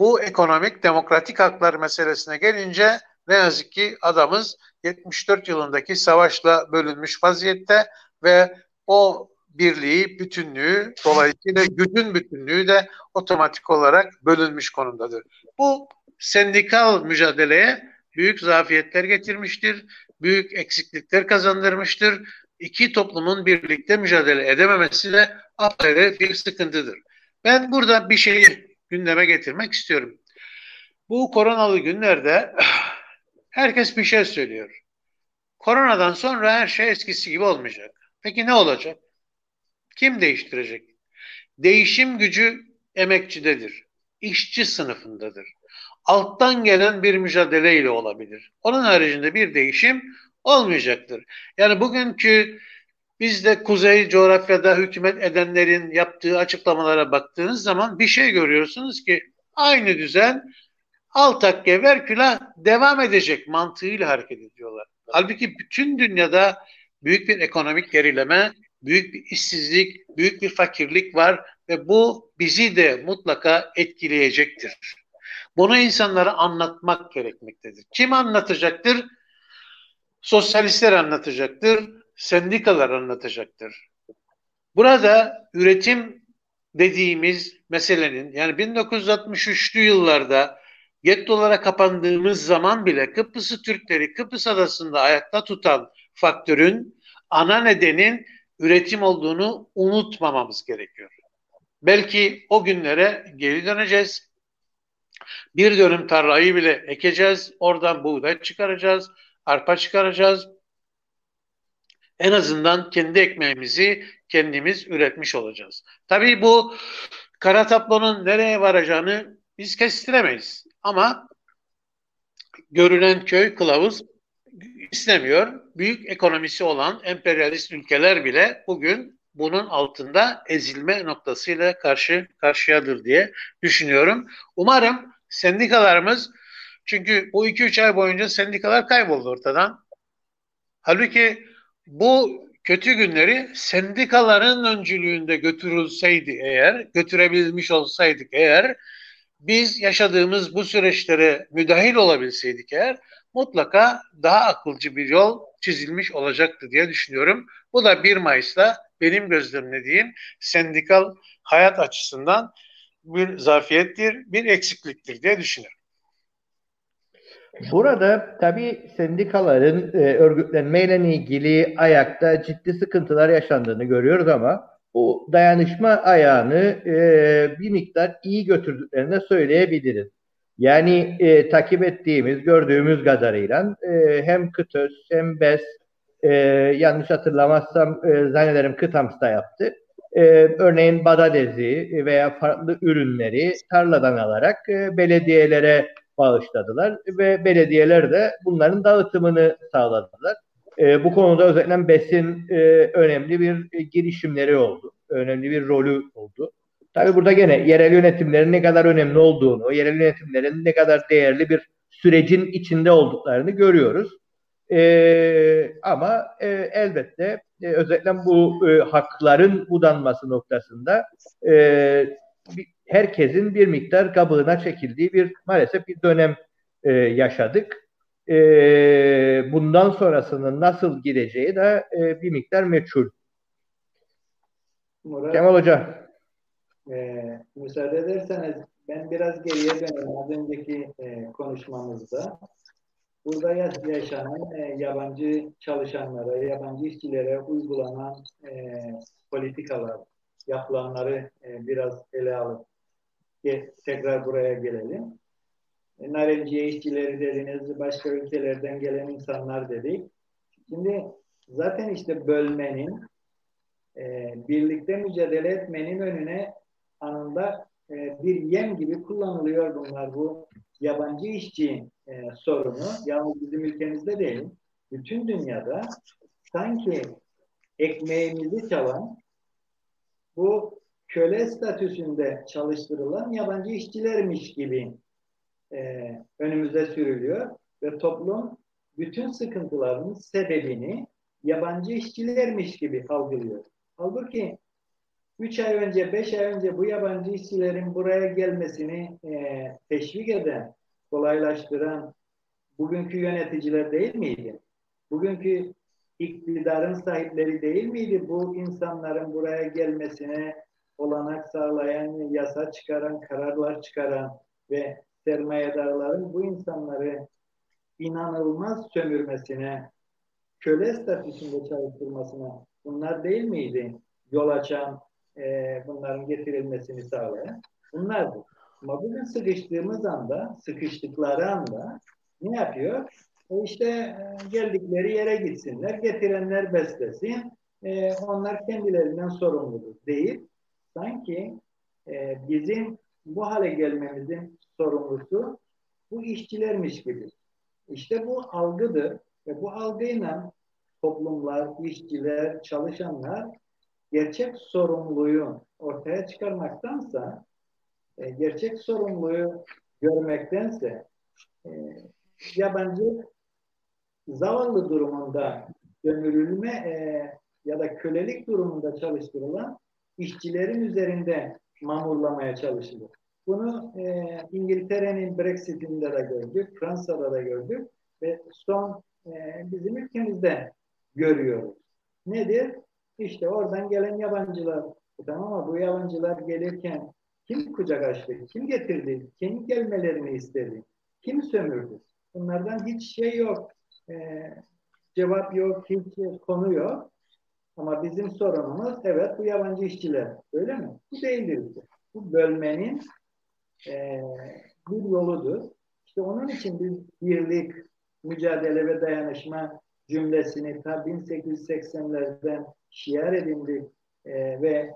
bu ekonomik demokratik haklar meselesine gelince ne yazık ki adamız 74 yılındaki savaşla bölünmüş vaziyette ve o birliği, bütünlüğü dolayısıyla gücün bütünlüğü de otomatik olarak bölünmüş konumdadır. Bu sendikal mücadeleye büyük zafiyetler getirmiştir, büyük eksiklikler kazandırmıştır. İki toplumun birlikte mücadele edememesi de apayrı bir sıkıntıdır. Ben burada bir şeyi gündeme getirmek istiyorum. Bu koronalı günlerde herkes bir şey söylüyor. Koronadan sonra her şey eskisi gibi olmayacak. Peki ne olacak? Kim değiştirecek? Değişim gücü emekçidedir. İşçi sınıfındadır alttan gelen bir mücadeleyle olabilir. Onun haricinde bir değişim olmayacaktır. Yani bugünkü bizde kuzey coğrafyada hükümet edenlerin yaptığı açıklamalara baktığınız zaman bir şey görüyorsunuz ki aynı düzen altak gever külah devam edecek mantığıyla hareket ediyorlar. Halbuki bütün dünyada büyük bir ekonomik gerileme, büyük bir işsizlik, büyük bir fakirlik var ve bu bizi de mutlaka etkileyecektir. Bunu insanlara anlatmak gerekmektedir. Kim Burada üretim dediğimiz meselenin yani 1963'lü yıllarda gettolara kapandığımız zaman bile Kıbrıs Türkleri Kıbrıs Adası'nda ayakta tutan faktörün ana nedenin üretim olduğunu unutmamamız gerekiyor. Belki o günlere geri döneceğiz. Bir dönüm tarlayı bile ekeceğiz. Oradan buğday çıkaracağız, arpa çıkaracağız. En azından kendi ekmeğimizi kendimiz üretmiş olacağız. Tabii bu kara tablonun nereye varacağını biz kestiremeyiz. Ama görünen köy kılavuz istemiyor. Büyük ekonomisi olan emperyalist ülkeler bile bugün bunun altında ezilme noktasıyla karşı karşıyadır diye düşünüyorum. Umarım sendikalarımız çünkü bu 2-3 ay boyunca sendikalar kayboldu ortadan. Halbuki bu kötü günleri sendikaların öncülüğünde götürülseydi eğer, götürebilmiş olsaydık eğer, biz yaşadığımız bu süreçlere müdahil olabilseydik eğer, mutlaka daha akılcı bir yol çizilmiş olacaktı diye düşünüyorum. Bu da 1 Mayıs'ta benim gözlemlediğim sendikal hayat açısından bir zafiyettir, bir eksikliktir diye düşünüyorum. Burada tabii sendikaların e, örgütlenmeyle ilgili ayakta ciddi sıkıntılar yaşandığını görüyoruz ama bu dayanışma ayağını e, bir miktar iyi götürdüklerini de söyleyebiliriz. Yani e, takip ettiğimiz, gördüğümüz kadarıyla e, hem KıTÖS hem BES e, yanlış hatırlamazsam e, zannederim KıTAMS da yaptı. E, örneğin badadezi veya farklı ürünleri tarladan alarak e, belediyelere bağışladılar ve belediyeler de bunların dağıtımını sağladılar. E, bu konuda özellikle BES'in e, önemli bir e, girişimleri oldu. Önemli bir rolü oldu. Tabii burada gene yerel yönetimlerin ne kadar önemli olduğunu, yerel yönetimlerin ne kadar değerli bir sürecin içinde olduklarını görüyoruz. E, ama e, elbette e, özellikle bu e, hakların budanması noktasında e, bir, herkesin bir miktar kabuğuna çekildiği bir maalesef bir dönem e, yaşadık. E, bundan sonrasının nasıl gideceği de e, bir miktar meçhul. Murat, Kemal Hoca. E, müsaade ederseniz ben biraz geriye döneyim az önceki e, konuşmamızda. Burada yaşanan e, yabancı çalışanlara, yabancı işçilere uygulanan e, politikalar, yapılanları e, biraz ele alıp tekrar buraya gelelim. E, Narenciye işçileri dediniz, başka ülkelerden gelen insanlar dedik. Şimdi zaten işte bölmenin, e, birlikte mücadele etmenin önüne anında e, bir yem gibi kullanılıyor bunlar. Bu yabancı işçi e, sorunu yalnız bizim ülkemizde değil, bütün dünyada sanki ekmeğimizi çalan bu köle statüsünde çalıştırılan yabancı işçilermiş gibi e, önümüze sürülüyor ve toplum bütün sıkıntıların sebebini yabancı işçilermiş gibi algılıyor. Halbuki 3 ay önce, 5 ay önce bu yabancı işçilerin buraya gelmesini e, teşvik eden, kolaylaştıran bugünkü yöneticiler değil miydi? Bugünkü iktidarın sahipleri değil miydi bu insanların buraya gelmesine olanak sağlayan, yasa çıkaran, kararlar çıkaran ve sermayedarların bu insanları inanılmaz sömürmesine, köle statüsünde çalıştırmasına bunlar değil miydi? Yol açan, e, bunların getirilmesini sağlayan bunlardı. Ama bugün sıkıştığımız anda, sıkıştıkları anda ne yapıyor? E işte e, geldikleri yere gitsinler, getirenler beslesin, e, onlar kendilerinden sorumludur değil sanki e, bizim bu hale gelmemizin sorumlusu bu işçilermiş gibi. İşte bu algıdır ve bu algıyla toplumlar, işçiler, çalışanlar gerçek sorumluluğu ortaya çıkarmaktansa e, gerçek sorumluluğu görmektense e, yabancı zavallı durumunda sömürülme e, ya da kölelik durumunda çalıştırılan işçilerin üzerinde mamurlamaya çalışılır. Bunu e, İngiltere'nin Brexit'inde de gördük, Fransa'da da gördük ve son e, bizim ülkemizde görüyoruz. Nedir? İşte oradan gelen yabancılar. Tamam ama bu yabancılar gelirken kim kucak açtı? Kim getirdi? Kim gelmelerini istedi? Kim sömürdü? Bunlardan hiç şey yok. Ee, cevap yok, hiç konu yok. Ama bizim sorunumuz evet bu yabancı işçiler. Öyle mi? Bu değildir. Bu bölmenin e, bir yoludur. İşte onun için biz birlik, mücadele ve dayanışma cümlesini ta 1880'lerden şiar edindik e, ve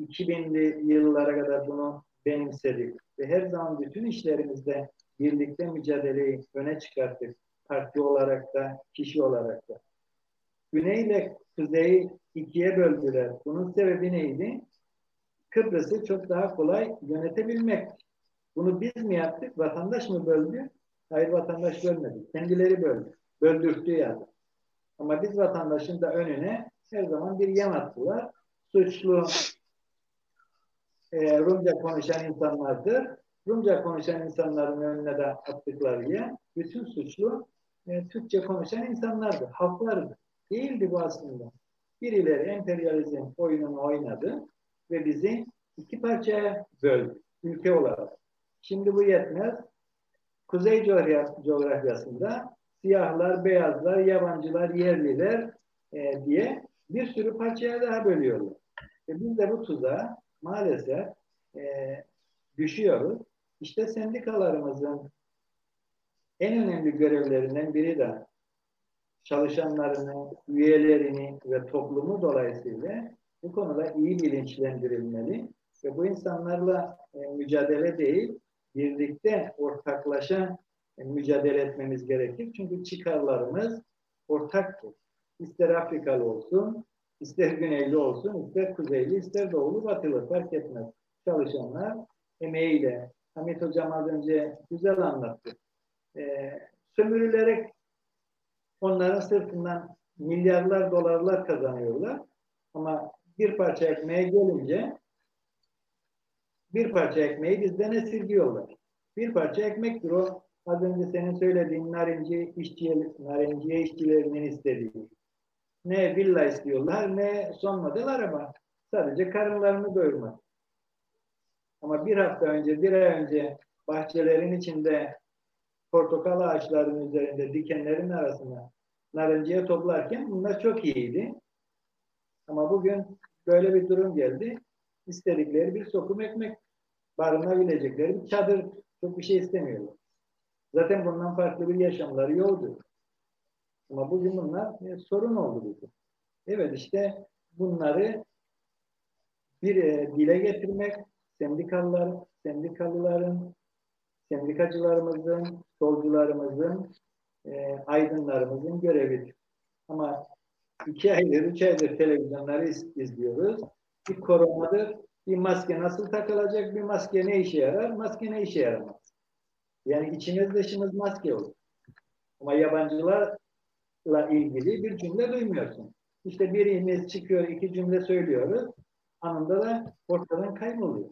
2000'li yıllara kadar bunu benimsedik. Ve her zaman bütün işlerimizde birlikte mücadeleyi öne çıkarttık. Parti olarak da, kişi olarak da. Güney ile kuzeyi ikiye böldüler. Bunun sebebi neydi? Kıbrıs'ı çok daha kolay yönetebilmek. Bunu biz mi yaptık? Vatandaş mı böldü? Hayır vatandaş bölmedi. Kendileri böldü. Böldürttü yani. Ama biz vatandaşın da önüne her zaman bir yem attılar. Suçlu e, Rumca konuşan insanlardır. Rumca konuşan insanların önüne de attıkları yer bütün suçlu e, Türkçe konuşan insanlardı, halklardı. Değildi bu aslında. Birileri emperyalizm oyununu oynadı ve bizi iki parçaya böldü ülke olarak. Şimdi bu yetmez. Kuzey coğrafyasında siyahlar, beyazlar, yabancılar, yerliler e, diye bir sürü parçaya daha bölüyorlar. Ve biz de bu tuzağa maalesef e, düşüyoruz. İşte sendikalarımızın en önemli görevlerinden biri de çalışanlarını, üyelerini ve toplumu dolayısıyla bu konuda iyi bilinçlendirilmeli ve bu insanlarla e, mücadele değil, birlikte ortaklaşa e, mücadele etmemiz gerekir. Çünkü çıkarlarımız ortaktır. İster Afrikalı olsun, ister Güneyli olsun, ister Kuzeyli, ister Doğulu, Batılı fark etmez. Çalışanlar emeğiyle, Hamit Hocam az önce güzel anlattı. Ee, sömürülerek onların sırtından milyarlar dolarlar kazanıyorlar. Ama bir parça ekmeğe gelince bir parça ekmeği bizden esirgiyorlar. Bir parça ekmektir o. Az önce senin söylediğin narinci işçi, narinciye işçilerinin istediği. Ne villa istiyorlar ne son model araba. Sadece karınlarını doyurmak. Ama bir hafta önce, bir ay önce bahçelerin içinde portakal ağaçlarının üzerinde dikenlerin arasında narinciye toplarken bunlar çok iyiydi. Ama bugün böyle bir durum geldi. İstedikleri bir sokum ekmek barınabilecekleri bir çadır çok bir şey istemiyorlar. Zaten bundan farklı bir yaşamları yoktu. Ama bugün bunlar e, sorun oldu bize. Evet işte bunları bir e, dile getirmek sendikalılar, sendikalıların, sendikacılarımızın, solcularımızın, e, aydınlarımızın görevidir. Ama iki aydır, üç aydır televizyonları izliyoruz. Bir koronadır, bir maske nasıl takılacak, bir maske ne işe yarar, maske ne işe yaramaz. Yani içimiz dışımız maske olur. Ama yabancılarla ilgili bir cümle duymuyorsun. İşte birimiz çıkıyor, iki cümle söylüyoruz. Anında da ortadan kayboluyor.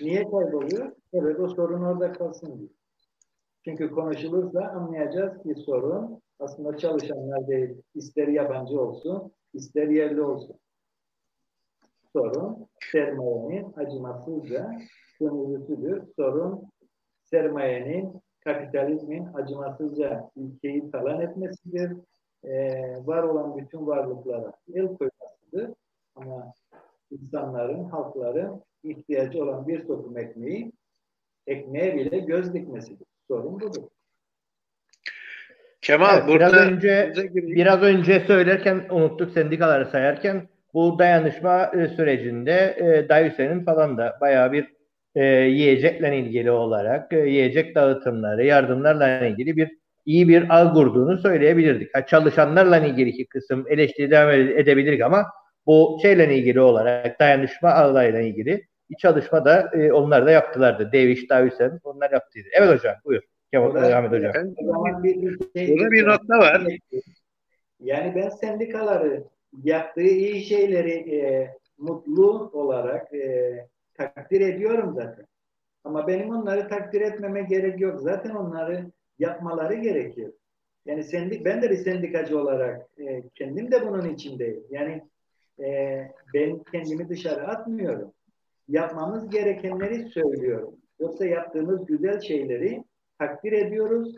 Niye kayboluyor? Evet o sorun orada kalsın diyor. Çünkü konuşulursa anlayacağız ki sorun aslında çalışanlar değil. İster yabancı olsun, ister yerli olsun. Sorun sermayenin acımasızca sömürüsüdür. Sorun sermayenin, kapitalizmin acımasızca ülkeyi talan etmesidir. Ee, var olan bütün varlıklara el koymasıdır. Ama insanların, halkların ihtiyacı olan bir sokum ekmeği ekmeğe bile göz dikmesidir. Sorun budur. Kemal evet, burada biraz önce biraz önce söylerken unuttuk sendikaları sayarken bu dayanışma e, sürecinde e, Dayüse'nin falan da bayağı bir e, yiyecekle ilgili olarak e, yiyecek dağıtımları, yardımlarla ilgili bir iyi bir ağ kurduğunu söyleyebilirdik. Ha, çalışanlarla ilgili iki kısım eleştiri devam edebilirdik ama bu şeyle ilgili olarak dayanışma ağlarıyla ilgili bir çalışma da e, onlar da yaptılardı. Deviş, Davisen onlar yaptıydı. Evet hocam buyur. Kemal Ahmet hocam. bir, bir şey Burada bir nokta var. Yani ben sendikaları yaptığı iyi şeyleri e, mutlu olarak e, takdir ediyorum zaten. Ama benim onları takdir etmeme gerek yok. Zaten onları yapmaları gerekiyor. Yani sendik, ben de bir sendikacı olarak e, kendim de bunun içindeyim. Yani e, ben kendimi dışarı atmıyorum. Yapmamız gerekenleri söylüyorum. Yoksa yaptığımız güzel şeyleri takdir ediyoruz.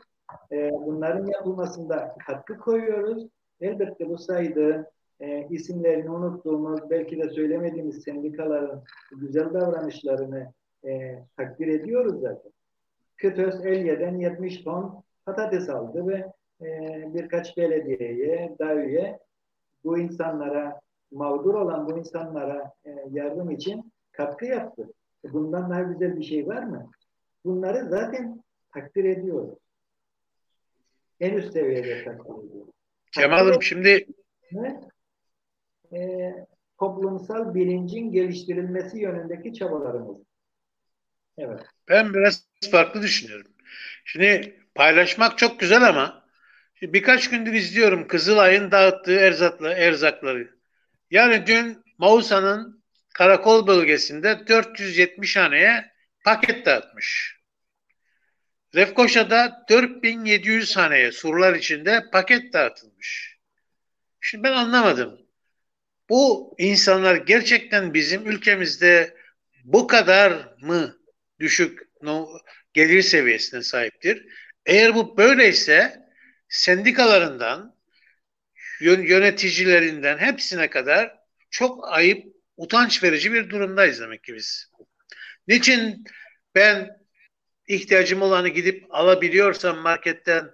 E, bunların yapılmasında katkı koyuyoruz. Elbette bu sayıda e, isimlerini unuttuğumuz, belki de söylemediğimiz sendikaların güzel davranışlarını e, takdir ediyoruz zaten. Kıtöz Elye'den 70 ton patates aldı ve e, birkaç belediyeye, daire bu insanlara, mağdur olan bu insanlara e, yardım için katkı yaptı. E, bundan daha güzel bir şey var mı? Bunları zaten takdir ediyoruz. En üst seviyede takdir ediyoruz. Kemal'ım şimdi e, toplumsal bilincin geliştirilmesi yönündeki çabalarımız. Evet. Ben biraz farklı düşünüyorum. Şimdi paylaşmak çok güzel ama birkaç gündür izliyorum Kızılay'ın dağıttığı erzaklı, erzakları. Yani dün Mausa'nın karakol bölgesinde 470 haneye paket dağıtmış. Lefkoşa'da 4700 haneye surlar içinde paket dağıtılmış. Şimdi ben anlamadım. Bu insanlar gerçekten bizim ülkemizde bu kadar mı düşük gelir seviyesine sahiptir? Eğer bu böyleyse sendikalarından yöneticilerinden hepsine kadar çok ayıp, utanç verici bir durumdayız demek ki biz. Niçin ben ihtiyacım olanı gidip alabiliyorsam marketten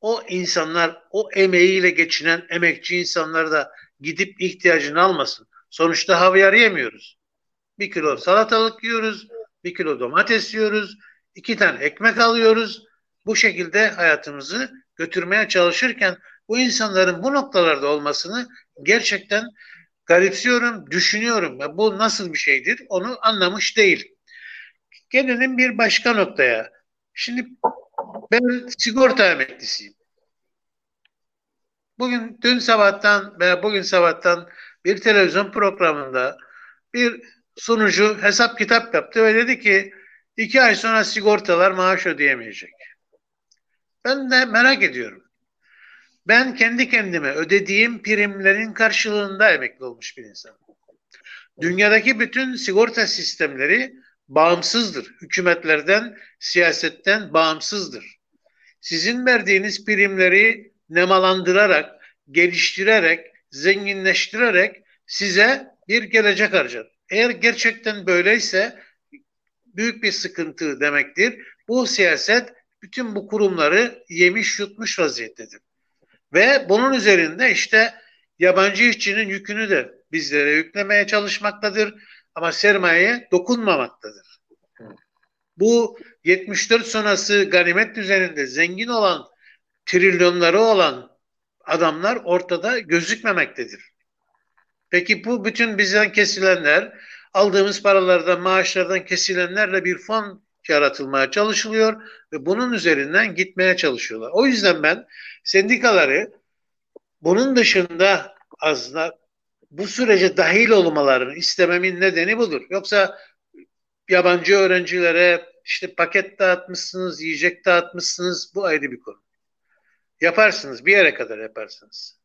o insanlar, o emeğiyle geçinen emekçi insanlar da gidip ihtiyacını almasın. Sonuçta havyar yemiyoruz. Bir kilo salatalık yiyoruz, bir kilo domates yiyoruz, iki tane ekmek alıyoruz. Bu şekilde hayatımızı götürmeye çalışırken bu insanların bu noktalarda olmasını gerçekten garipsiyorum, düşünüyorum. Ya bu nasıl bir şeydir onu anlamış değil. Gelelim bir başka noktaya. Şimdi ben sigorta emeklisiyim. Bugün dün sabahtan veya bugün sabahtan bir televizyon programında bir sunucu hesap kitap yaptı ve dedi ki iki ay sonra sigortalar maaş ödeyemeyecek. Ben de merak ediyorum. Ben kendi kendime ödediğim primlerin karşılığında emekli olmuş bir insanım. Dünyadaki bütün sigorta sistemleri bağımsızdır. Hükümetlerden, siyasetten bağımsızdır. Sizin verdiğiniz primleri nemalandırarak, geliştirerek, zenginleştirerek size bir gelecek harcar. Eğer gerçekten böyleyse büyük bir sıkıntı demektir. Bu siyaset bütün bu kurumları yemiş yutmuş vaziyettedir. Ve bunun üzerinde işte yabancı işçinin yükünü de bizlere yüklemeye çalışmaktadır ama sermayeye dokunmamaktadır. Bu 74 sonrası ganimet düzeninde zengin olan, trilyonları olan adamlar ortada gözükmemektedir. Peki bu bütün bizden kesilenler, aldığımız paralardan, maaşlardan kesilenlerle bir fon yaratılmaya çalışılıyor ve bunun üzerinden gitmeye çalışıyorlar. O yüzden ben sendikaları bunun dışında aslında bu sürece dahil olmalarını istememin nedeni budur. Yoksa yabancı öğrencilere işte paket dağıtmışsınız, yiyecek dağıtmışsınız bu ayrı bir konu. Yaparsınız bir yere kadar yaparsınız.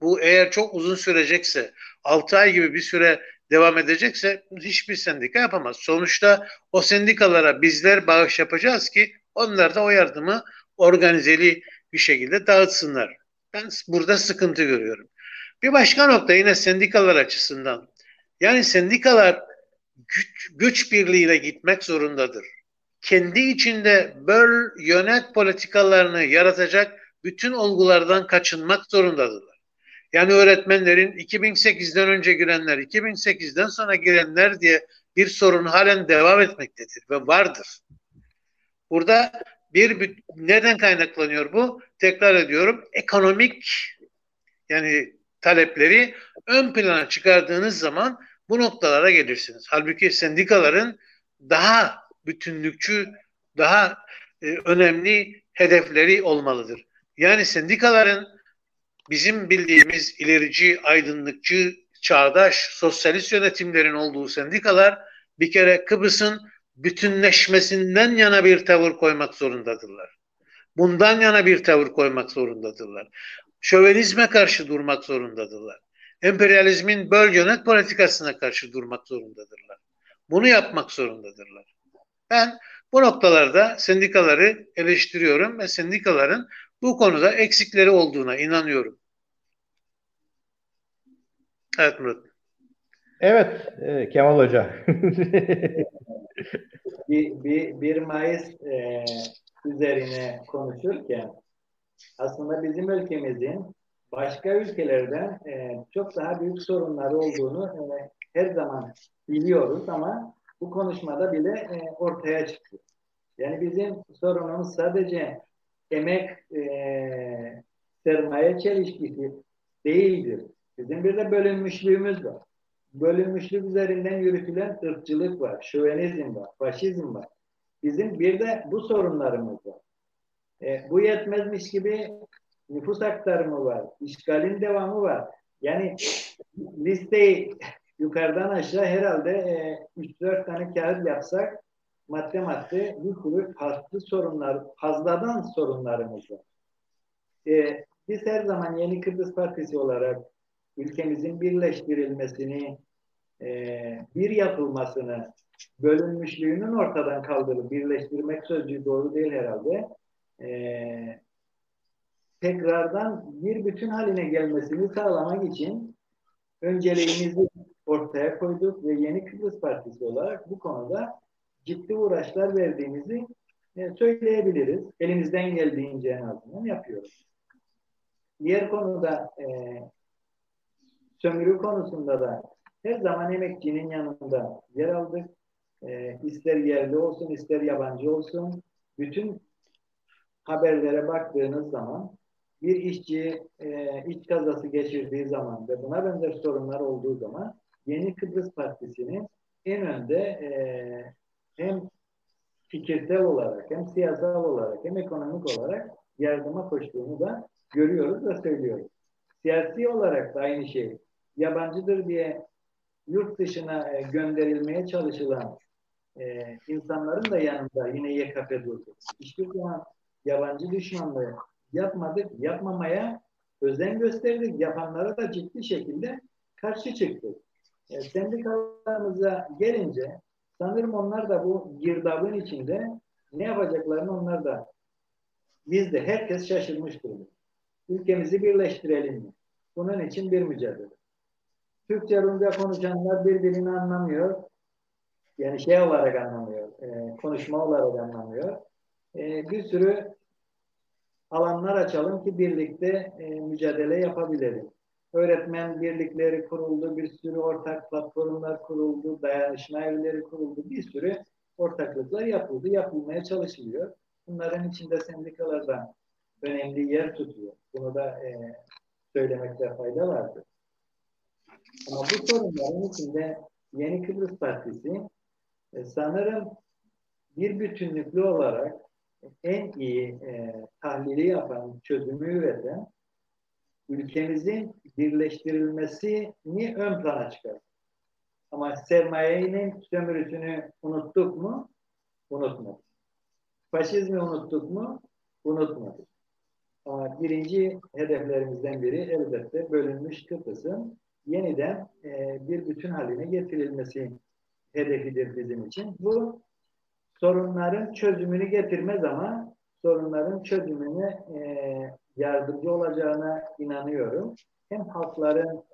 Bu eğer çok uzun sürecekse, 6 ay gibi bir süre devam edecekse hiçbir sendika yapamaz. Sonuçta o sendikalara bizler bağış yapacağız ki onlar da o yardımı organizeli bir şekilde dağıtsınlar. Ben burada sıkıntı görüyorum. Bir başka nokta yine sendikalar açısından. Yani sendikalar güç, güç birliğiyle gitmek zorundadır. Kendi içinde böl yönet politikalarını yaratacak bütün olgulardan kaçınmak zorundadırlar. Yani öğretmenlerin 2008'den önce girenler, 2008'den sonra girenler diye bir sorun halen devam etmektedir ve vardır. Burada bir, neden kaynaklanıyor bu? Tekrar ediyorum. Ekonomik yani talepleri ön plana çıkardığınız zaman bu noktalara gelirsiniz. Halbuki sendikaların daha bütünlükçü, daha e, önemli hedefleri olmalıdır. Yani sendikaların bizim bildiğimiz ilerici, aydınlıkçı, çağdaş, sosyalist yönetimlerin olduğu sendikalar bir kere Kıbrıs'ın bütünleşmesinden yana bir tavır koymak zorundadırlar. bundan yana bir tavır koymak zorundadırlar. Şövenizme karşı durmak zorundadırlar. Emperyalizmin böl yönet politikasına karşı durmak zorundadırlar. Bunu yapmak zorundadırlar. Ben bu noktalarda sendikaları eleştiriyorum ve sendikaların bu konuda eksikleri olduğuna inanıyorum. Evet Murat. Evet e, Kemal Hoca. bir, bir, 1 Mayıs e, üzerine konuşurken aslında bizim ülkemizin başka ülkelerden e, çok daha büyük sorunları olduğunu e, her zaman biliyoruz ama bu konuşmada bile e, ortaya çıktı. Yani bizim sorunumuz sadece emek e, sermaye çelişkisi değildir. Bizim bir de bölünmüşlüğümüz var. Bölünmüşlük üzerinden yürütülen ırkçılık var, şövenizm var, faşizm var. Bizim bir de bu sorunlarımız var. E, bu yetmezmiş gibi nüfus aktarımı var, işgalin devamı var. Yani listeyi yukarıdan aşağı herhalde e, 3-4 tane kağıt yapsak madde madde bir sürü farklı sorunlar, fazladan sorunlarımız var. E, biz her zaman Yeni Kıbrıs Partisi olarak ülkemizin birleştirilmesini, e, bir yapılmasını, bölünmüşlüğünün ortadan kaldırılıp birleştirmek sözcüğü doğru değil herhalde. E, tekrardan bir bütün haline gelmesini sağlamak için önceliğimizi ortaya koyduk ve Yeni Kıbrıs Partisi olarak bu konuda ciddi uğraşlar verdiğimizi e, söyleyebiliriz. Elimizden geldiğince en azından yapıyoruz. Diğer konuda e, sömürü konusunda da her zaman emekçinin yanında yer aldık. E, ister yerli olsun, ister yabancı olsun. Bütün haberlere baktığınız zaman bir işçi e, iç kazası geçirdiği zaman ve buna benzer sorunlar olduğu zaman Yeni Kıbrıs Partisi'nin en önde e, hem fikirsel olarak hem siyasal olarak hem ekonomik olarak yardıma koştuğunu da görüyoruz ve söylüyoruz. Siyasi olarak da aynı şey. Yabancıdır diye yurt dışına e, gönderilmeye çalışılan e, insanların da yanında yine YKP durdu. Hiçbir zaman yabancı düşmanlığı yapmadık, yapmamaya özen gösterdik. Yapanlara da ciddi şekilde karşı çıktık. E, sendikalarımıza gelince sanırım onlar da bu girdabın içinde ne yapacaklarını onlar da biz de herkes şaşırmış durumda. Ülkemizi birleştirelim mi? Bunun için bir mücadele. Türkçe Rumca konuşanlar birbirini anlamıyor. Yani şey olarak anlamıyor. E, konuşma olarak anlamıyor. E, bir sürü alanlar açalım ki birlikte e, mücadele yapabilelim. Öğretmen birlikleri kuruldu, bir sürü ortak platformlar kuruldu, dayanışma evleri kuruldu, bir sürü ortaklıklar yapıldı, yapılmaya çalışılıyor. Bunların içinde sendikalar da önemli yer tutuyor. Bunu da e, söylemekte fayda vardır. Ama bu sorunların içinde Yeni Kıbrıs Partisi e, sanırım bir bütünlüklü olarak en iyi e, tahlili yapan, çözümü üreten ülkemizin birleştirilmesini ön plana çıkar. Ama sermayenin sömürüsünü unuttuk mu? Unutmadık. Faşizmi unuttuk mu? Unutmadık. Ama birinci hedeflerimizden biri elbette bölünmüş Kıbrıs'ın yeniden e, bir bütün haline getirilmesi hedefidir bizim için. Bu sorunların çözümünü getirmez ama sorunların çözümüne e, yardımcı olacağına inanıyorum. Hem halkların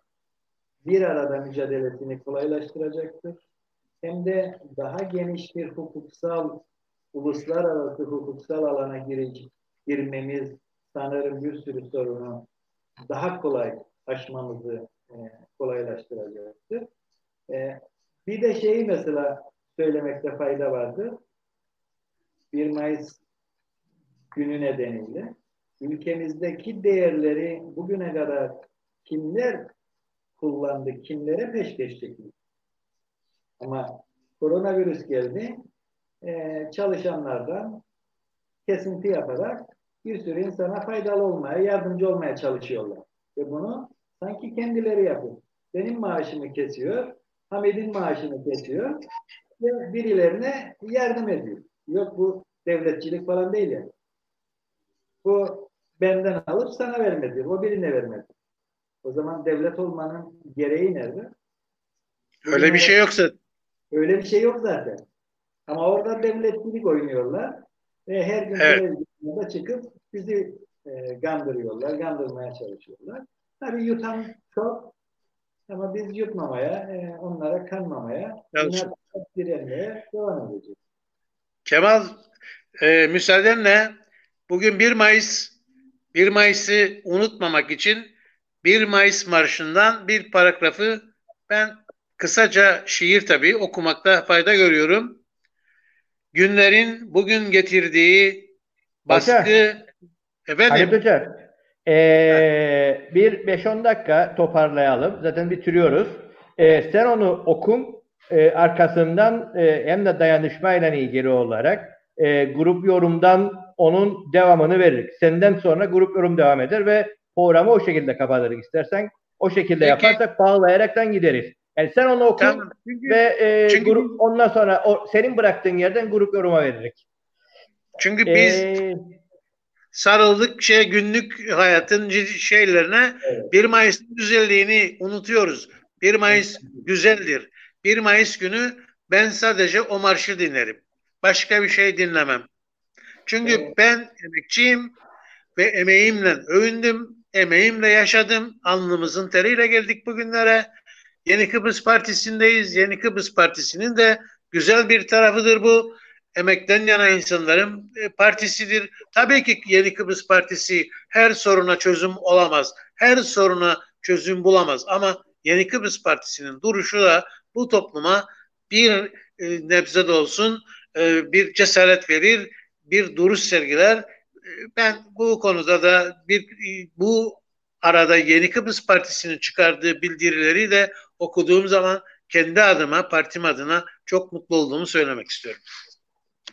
bir arada mücadelesini kolaylaştıracaktır. Hem de daha geniş bir hukuksal, uluslararası hukuksal alana girecek, girmemiz sanırım bir sürü sorunu daha kolay aşmamızı e, kolaylaştıracaktır. E, bir de şeyi mesela söylemekte fayda vardır. 1 Mayıs günü nedeniyle ülkemizdeki değerleri bugüne kadar kimler kullandı, kimlere peşkeş çekildi? Ama koronavirüs geldi, e, çalışanlardan kesinti yaparak bir sürü insana faydalı olmaya, yardımcı olmaya çalışıyorlar. Ve bunu sanki kendileri yapıyor. Benim maaşımı kesiyor, Hamid'in maaşını kesiyor ve birilerine yardım ediyor. Yok bu devletçilik falan değil yani. Bu benden alır sana vermedi. O birine vermedi. O zaman devlet olmanın gereği nerede? Öyle bir şey yoksa. Öyle bir şey yok zaten. Ama orada devletçilik oynuyorlar. Ve her gün Evet. çıkıp bizi e, gandırıyorlar, gandırmaya çalışıyorlar. Tabii yutan çok ama biz yutmamaya, e, onlara kanmamaya, direnmeye devam edeceğiz. Kemal e, müsaadenle bugün 1 Mayıs 1 Mayıs'ı unutmamak için 1 Mayıs marşından bir paragrafı ben kısaca şiir tabii okumakta fayda görüyorum. Günlerin bugün getirdiği baskı efendim Halit Hoca, ee, bir 5-10 dakika toparlayalım. Zaten bitiriyoruz. Ee, sen onu okun. Ee, arkasından e, hem de dayanışmayla ilgili olarak e, grup yorumdan onun devamını veririz. Senden sonra grup yorum devam eder ve programı o şekilde kapatırız istersen. O şekilde Peki. yaparsak bağlayaraktan gideriz. Yani sen onu oku tamam. Çünkü, ve e, çünkü- grup ondan sonra o, senin bıraktığın yerden grup yoruma veririz. çünkü biz Ee, sarıldık şey günlük hayatın şeylerine Evet. 1 Mayıs'ın güzelliğini unutuyoruz. 1 Mayıs güzeldir. 1 Mayıs günü ben sadece o marşı dinlerim. Başka bir şey dinlemem. Çünkü Evet. ben emekçiyim ve emeğimle övündüm, emeğimle yaşadım. Alnımızın teriyle geldik bugünlere. Yeni Kıbrıs Partisi'ndeyiz. Yeni Kıbrıs Partisi'nin de güzel bir tarafıdır bu. Emekten yana insanların e, partisidir. Tabii ki Yeni Kıbrıs Partisi her soruna çözüm olamaz. Her soruna çözüm bulamaz. Ama Yeni Kıbrıs Partisi'nin duruşu da bu topluma bir e, nebze de olsun e, bir cesaret verir, bir duruş sergiler. Ben bu konuda da bir bu arada Yeni Kıbrıs Partisi'nin çıkardığı bildirileri de okuduğum zaman kendi adıma, partim adına çok mutlu olduğumu söylemek istiyorum.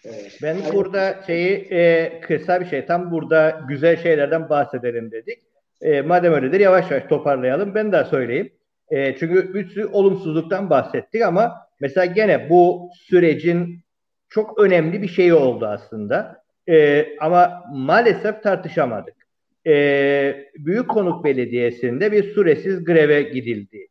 Evet. Ben Hayır. burada şeyi e, kısa bir şey tam burada güzel şeylerden bahsedelim dedik. E, madem öyledir yavaş yavaş toparlayalım. Ben de söyleyeyim. E, çünkü bir sürü olumsuzluktan bahsettik ama mesela gene bu sürecin çok önemli bir şeyi oldu aslında. E, ama maalesef tartışamadık. E, Büyükkonuk Belediyesi'nde bir süresiz greve gidildi.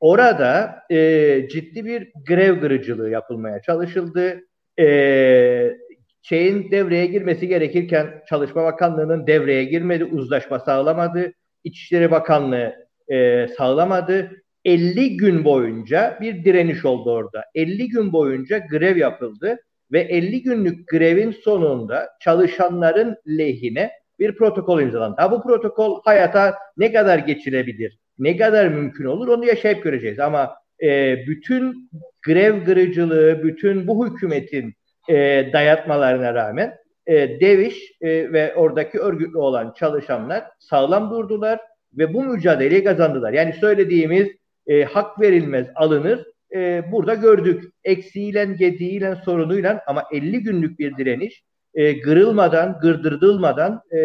Orada e, ciddi bir grev kırıcılığı yapılmaya çalışıldı e, şeyin devreye girmesi gerekirken Çalışma Bakanlığı'nın devreye girmedi, uzlaşma sağlamadı. İçişleri Bakanlığı e, sağlamadı. 50 gün boyunca bir direniş oldu orada. 50 gün boyunca grev yapıldı ve 50 günlük grevin sonunda çalışanların lehine bir protokol imzalandı. Ha, bu protokol hayata ne kadar geçilebilir, ne kadar mümkün olur onu yaşayıp göreceğiz. Ama e, bütün grev kırıcılığı, bütün bu hükümetin e, dayatmalarına rağmen e, Deviş e, ve oradaki örgütlü olan çalışanlar sağlam durdular ve bu mücadeleyi kazandılar. Yani söylediğimiz e, hak verilmez alınır. E, burada gördük. Eksiğiyle, gediğiyle, sorunuyla ama 50 günlük bir direniş e, kırılmadan, gırdırdılmadan e,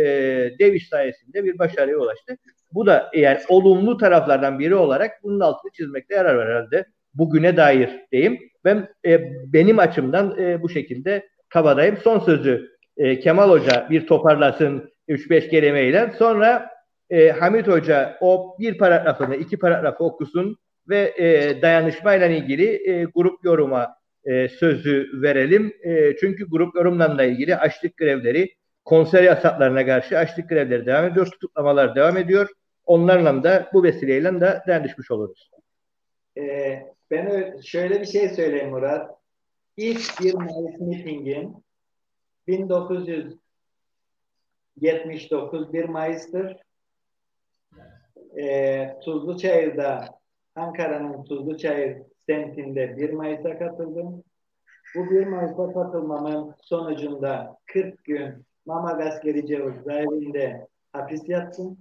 Deviş sayesinde bir başarıya ulaştı. Bu da eğer olumlu taraflardan biri olarak bunun altını çizmekte yarar var herhalde. Bugüne dair diyeyim. Ben e, benim açımdan e, bu şekilde kabadayım. Son sözü e, Kemal Hoca bir toparlasın 3-5 kelimeyle. Sonra e, Hamit Hoca o bir paragrafını, iki paragrafı okusun ve e, dayanışmayla ilgili e, grup yoruma e, sözü verelim. E, çünkü grup yorumlarla ilgili açlık grevleri, konser yasaklarına karşı açlık grevleri devam ediyor, tutuklamalar devam ediyor. Onlarla da bu vesileyle de dayanışmış oluruz. Ee, ben şöyle bir şey söyleyeyim Murat. İlk 1 Mayıs mitingin 1979 1 Mayıs'tır. Ee, Tuzluçayır'da Ankara'nın Tuzluçayır semtinde 1 Mayıs'a katıldım. Bu 1 Mayıs'a katılmamın sonucunda 40 gün Mama Askeri cezaevinde hapis yattım.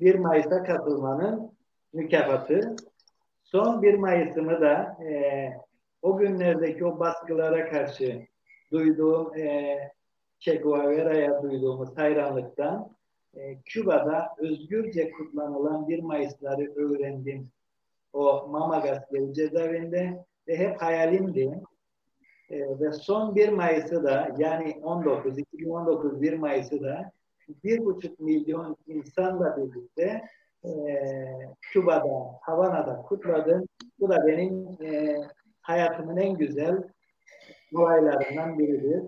1 Mayıs'a katılmanın mükafatı Son 1 Mayıs'ımı da e, o günlerdeki o baskılara karşı duyduğum e, Che Guevara'ya duyduğumuz hayranlıktan e, Küba'da özgürce kutlanılan 1 Mayıs'ları öğrendim. O Mama Gaskeri cezaevinde ve hep hayalimdi. E, ve son 1 Mayıs'ı da yani 19, 2019 1 Mayıs'ı da bir buçuk milyon insanla birlikte e, Küba'da, Havana'da kutladım. Bu da benim e, hayatımın en güzel olaylarından biridir.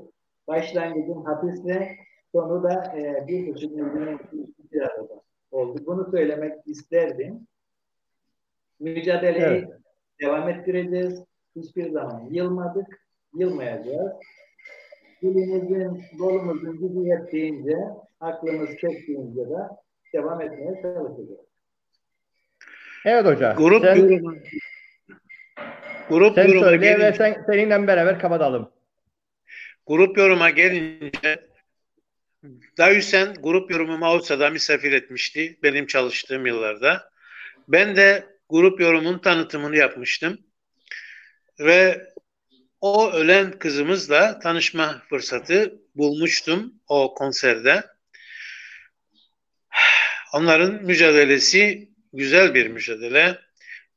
Başlangıcım hapisle, sonu da e, bir buçuk milyon bir arada oldu. Bunu söylemek isterdim. Mücadeleyi evet. devam ettireceğiz. Hiçbir zaman yılmadık, yılmayacağız. Dilimizin, dolumuzun gücü yettiğince, aklımız çektiğince de devam etmeye çalışacağız. Evet hocam. Grup sen, yorumu. Grup sen yoruma söyle gelince, ve sen, seninle beraber kapatalım. grup yoruma gelince Davüsen grup yorumu Mausa'da misafir etmişti benim çalıştığım yıllarda. Ben de grup yorumun tanıtımını yapmıştım. Ve o ölen kızımızla tanışma fırsatı bulmuştum o konserde. Onların mücadelesi güzel bir mücadele.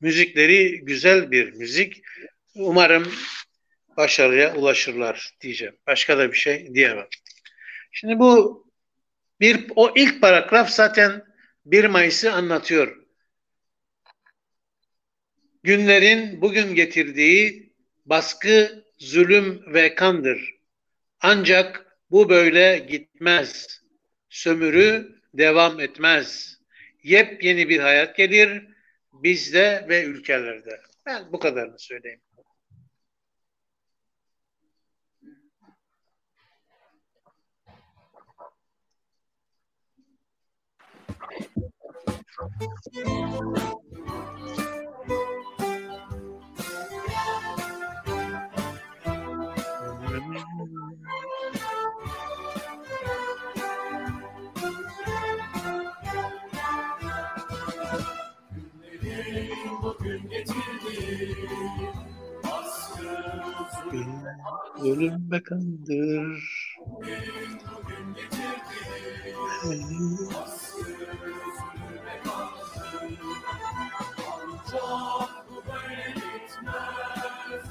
Müzikleri güzel bir müzik. Umarım başarıya ulaşırlar diyeceğim. Başka da bir şey diyemem. Şimdi bu bir o ilk paragraf zaten 1 Mayıs'ı anlatıyor. Günlerin bugün getirdiği baskı, zulüm ve kandır. Ancak bu böyle gitmez. Sömürü devam etmez. Yepyeni bir hayat gelir bizde ve ülkelerde. Ben bu kadarını söyleyeyim. Bugün getirdi zulüm, Ölüm ve kandır. bugün getirdi baskı, zulüm ve kandır. Ancak bu böyle gitmez,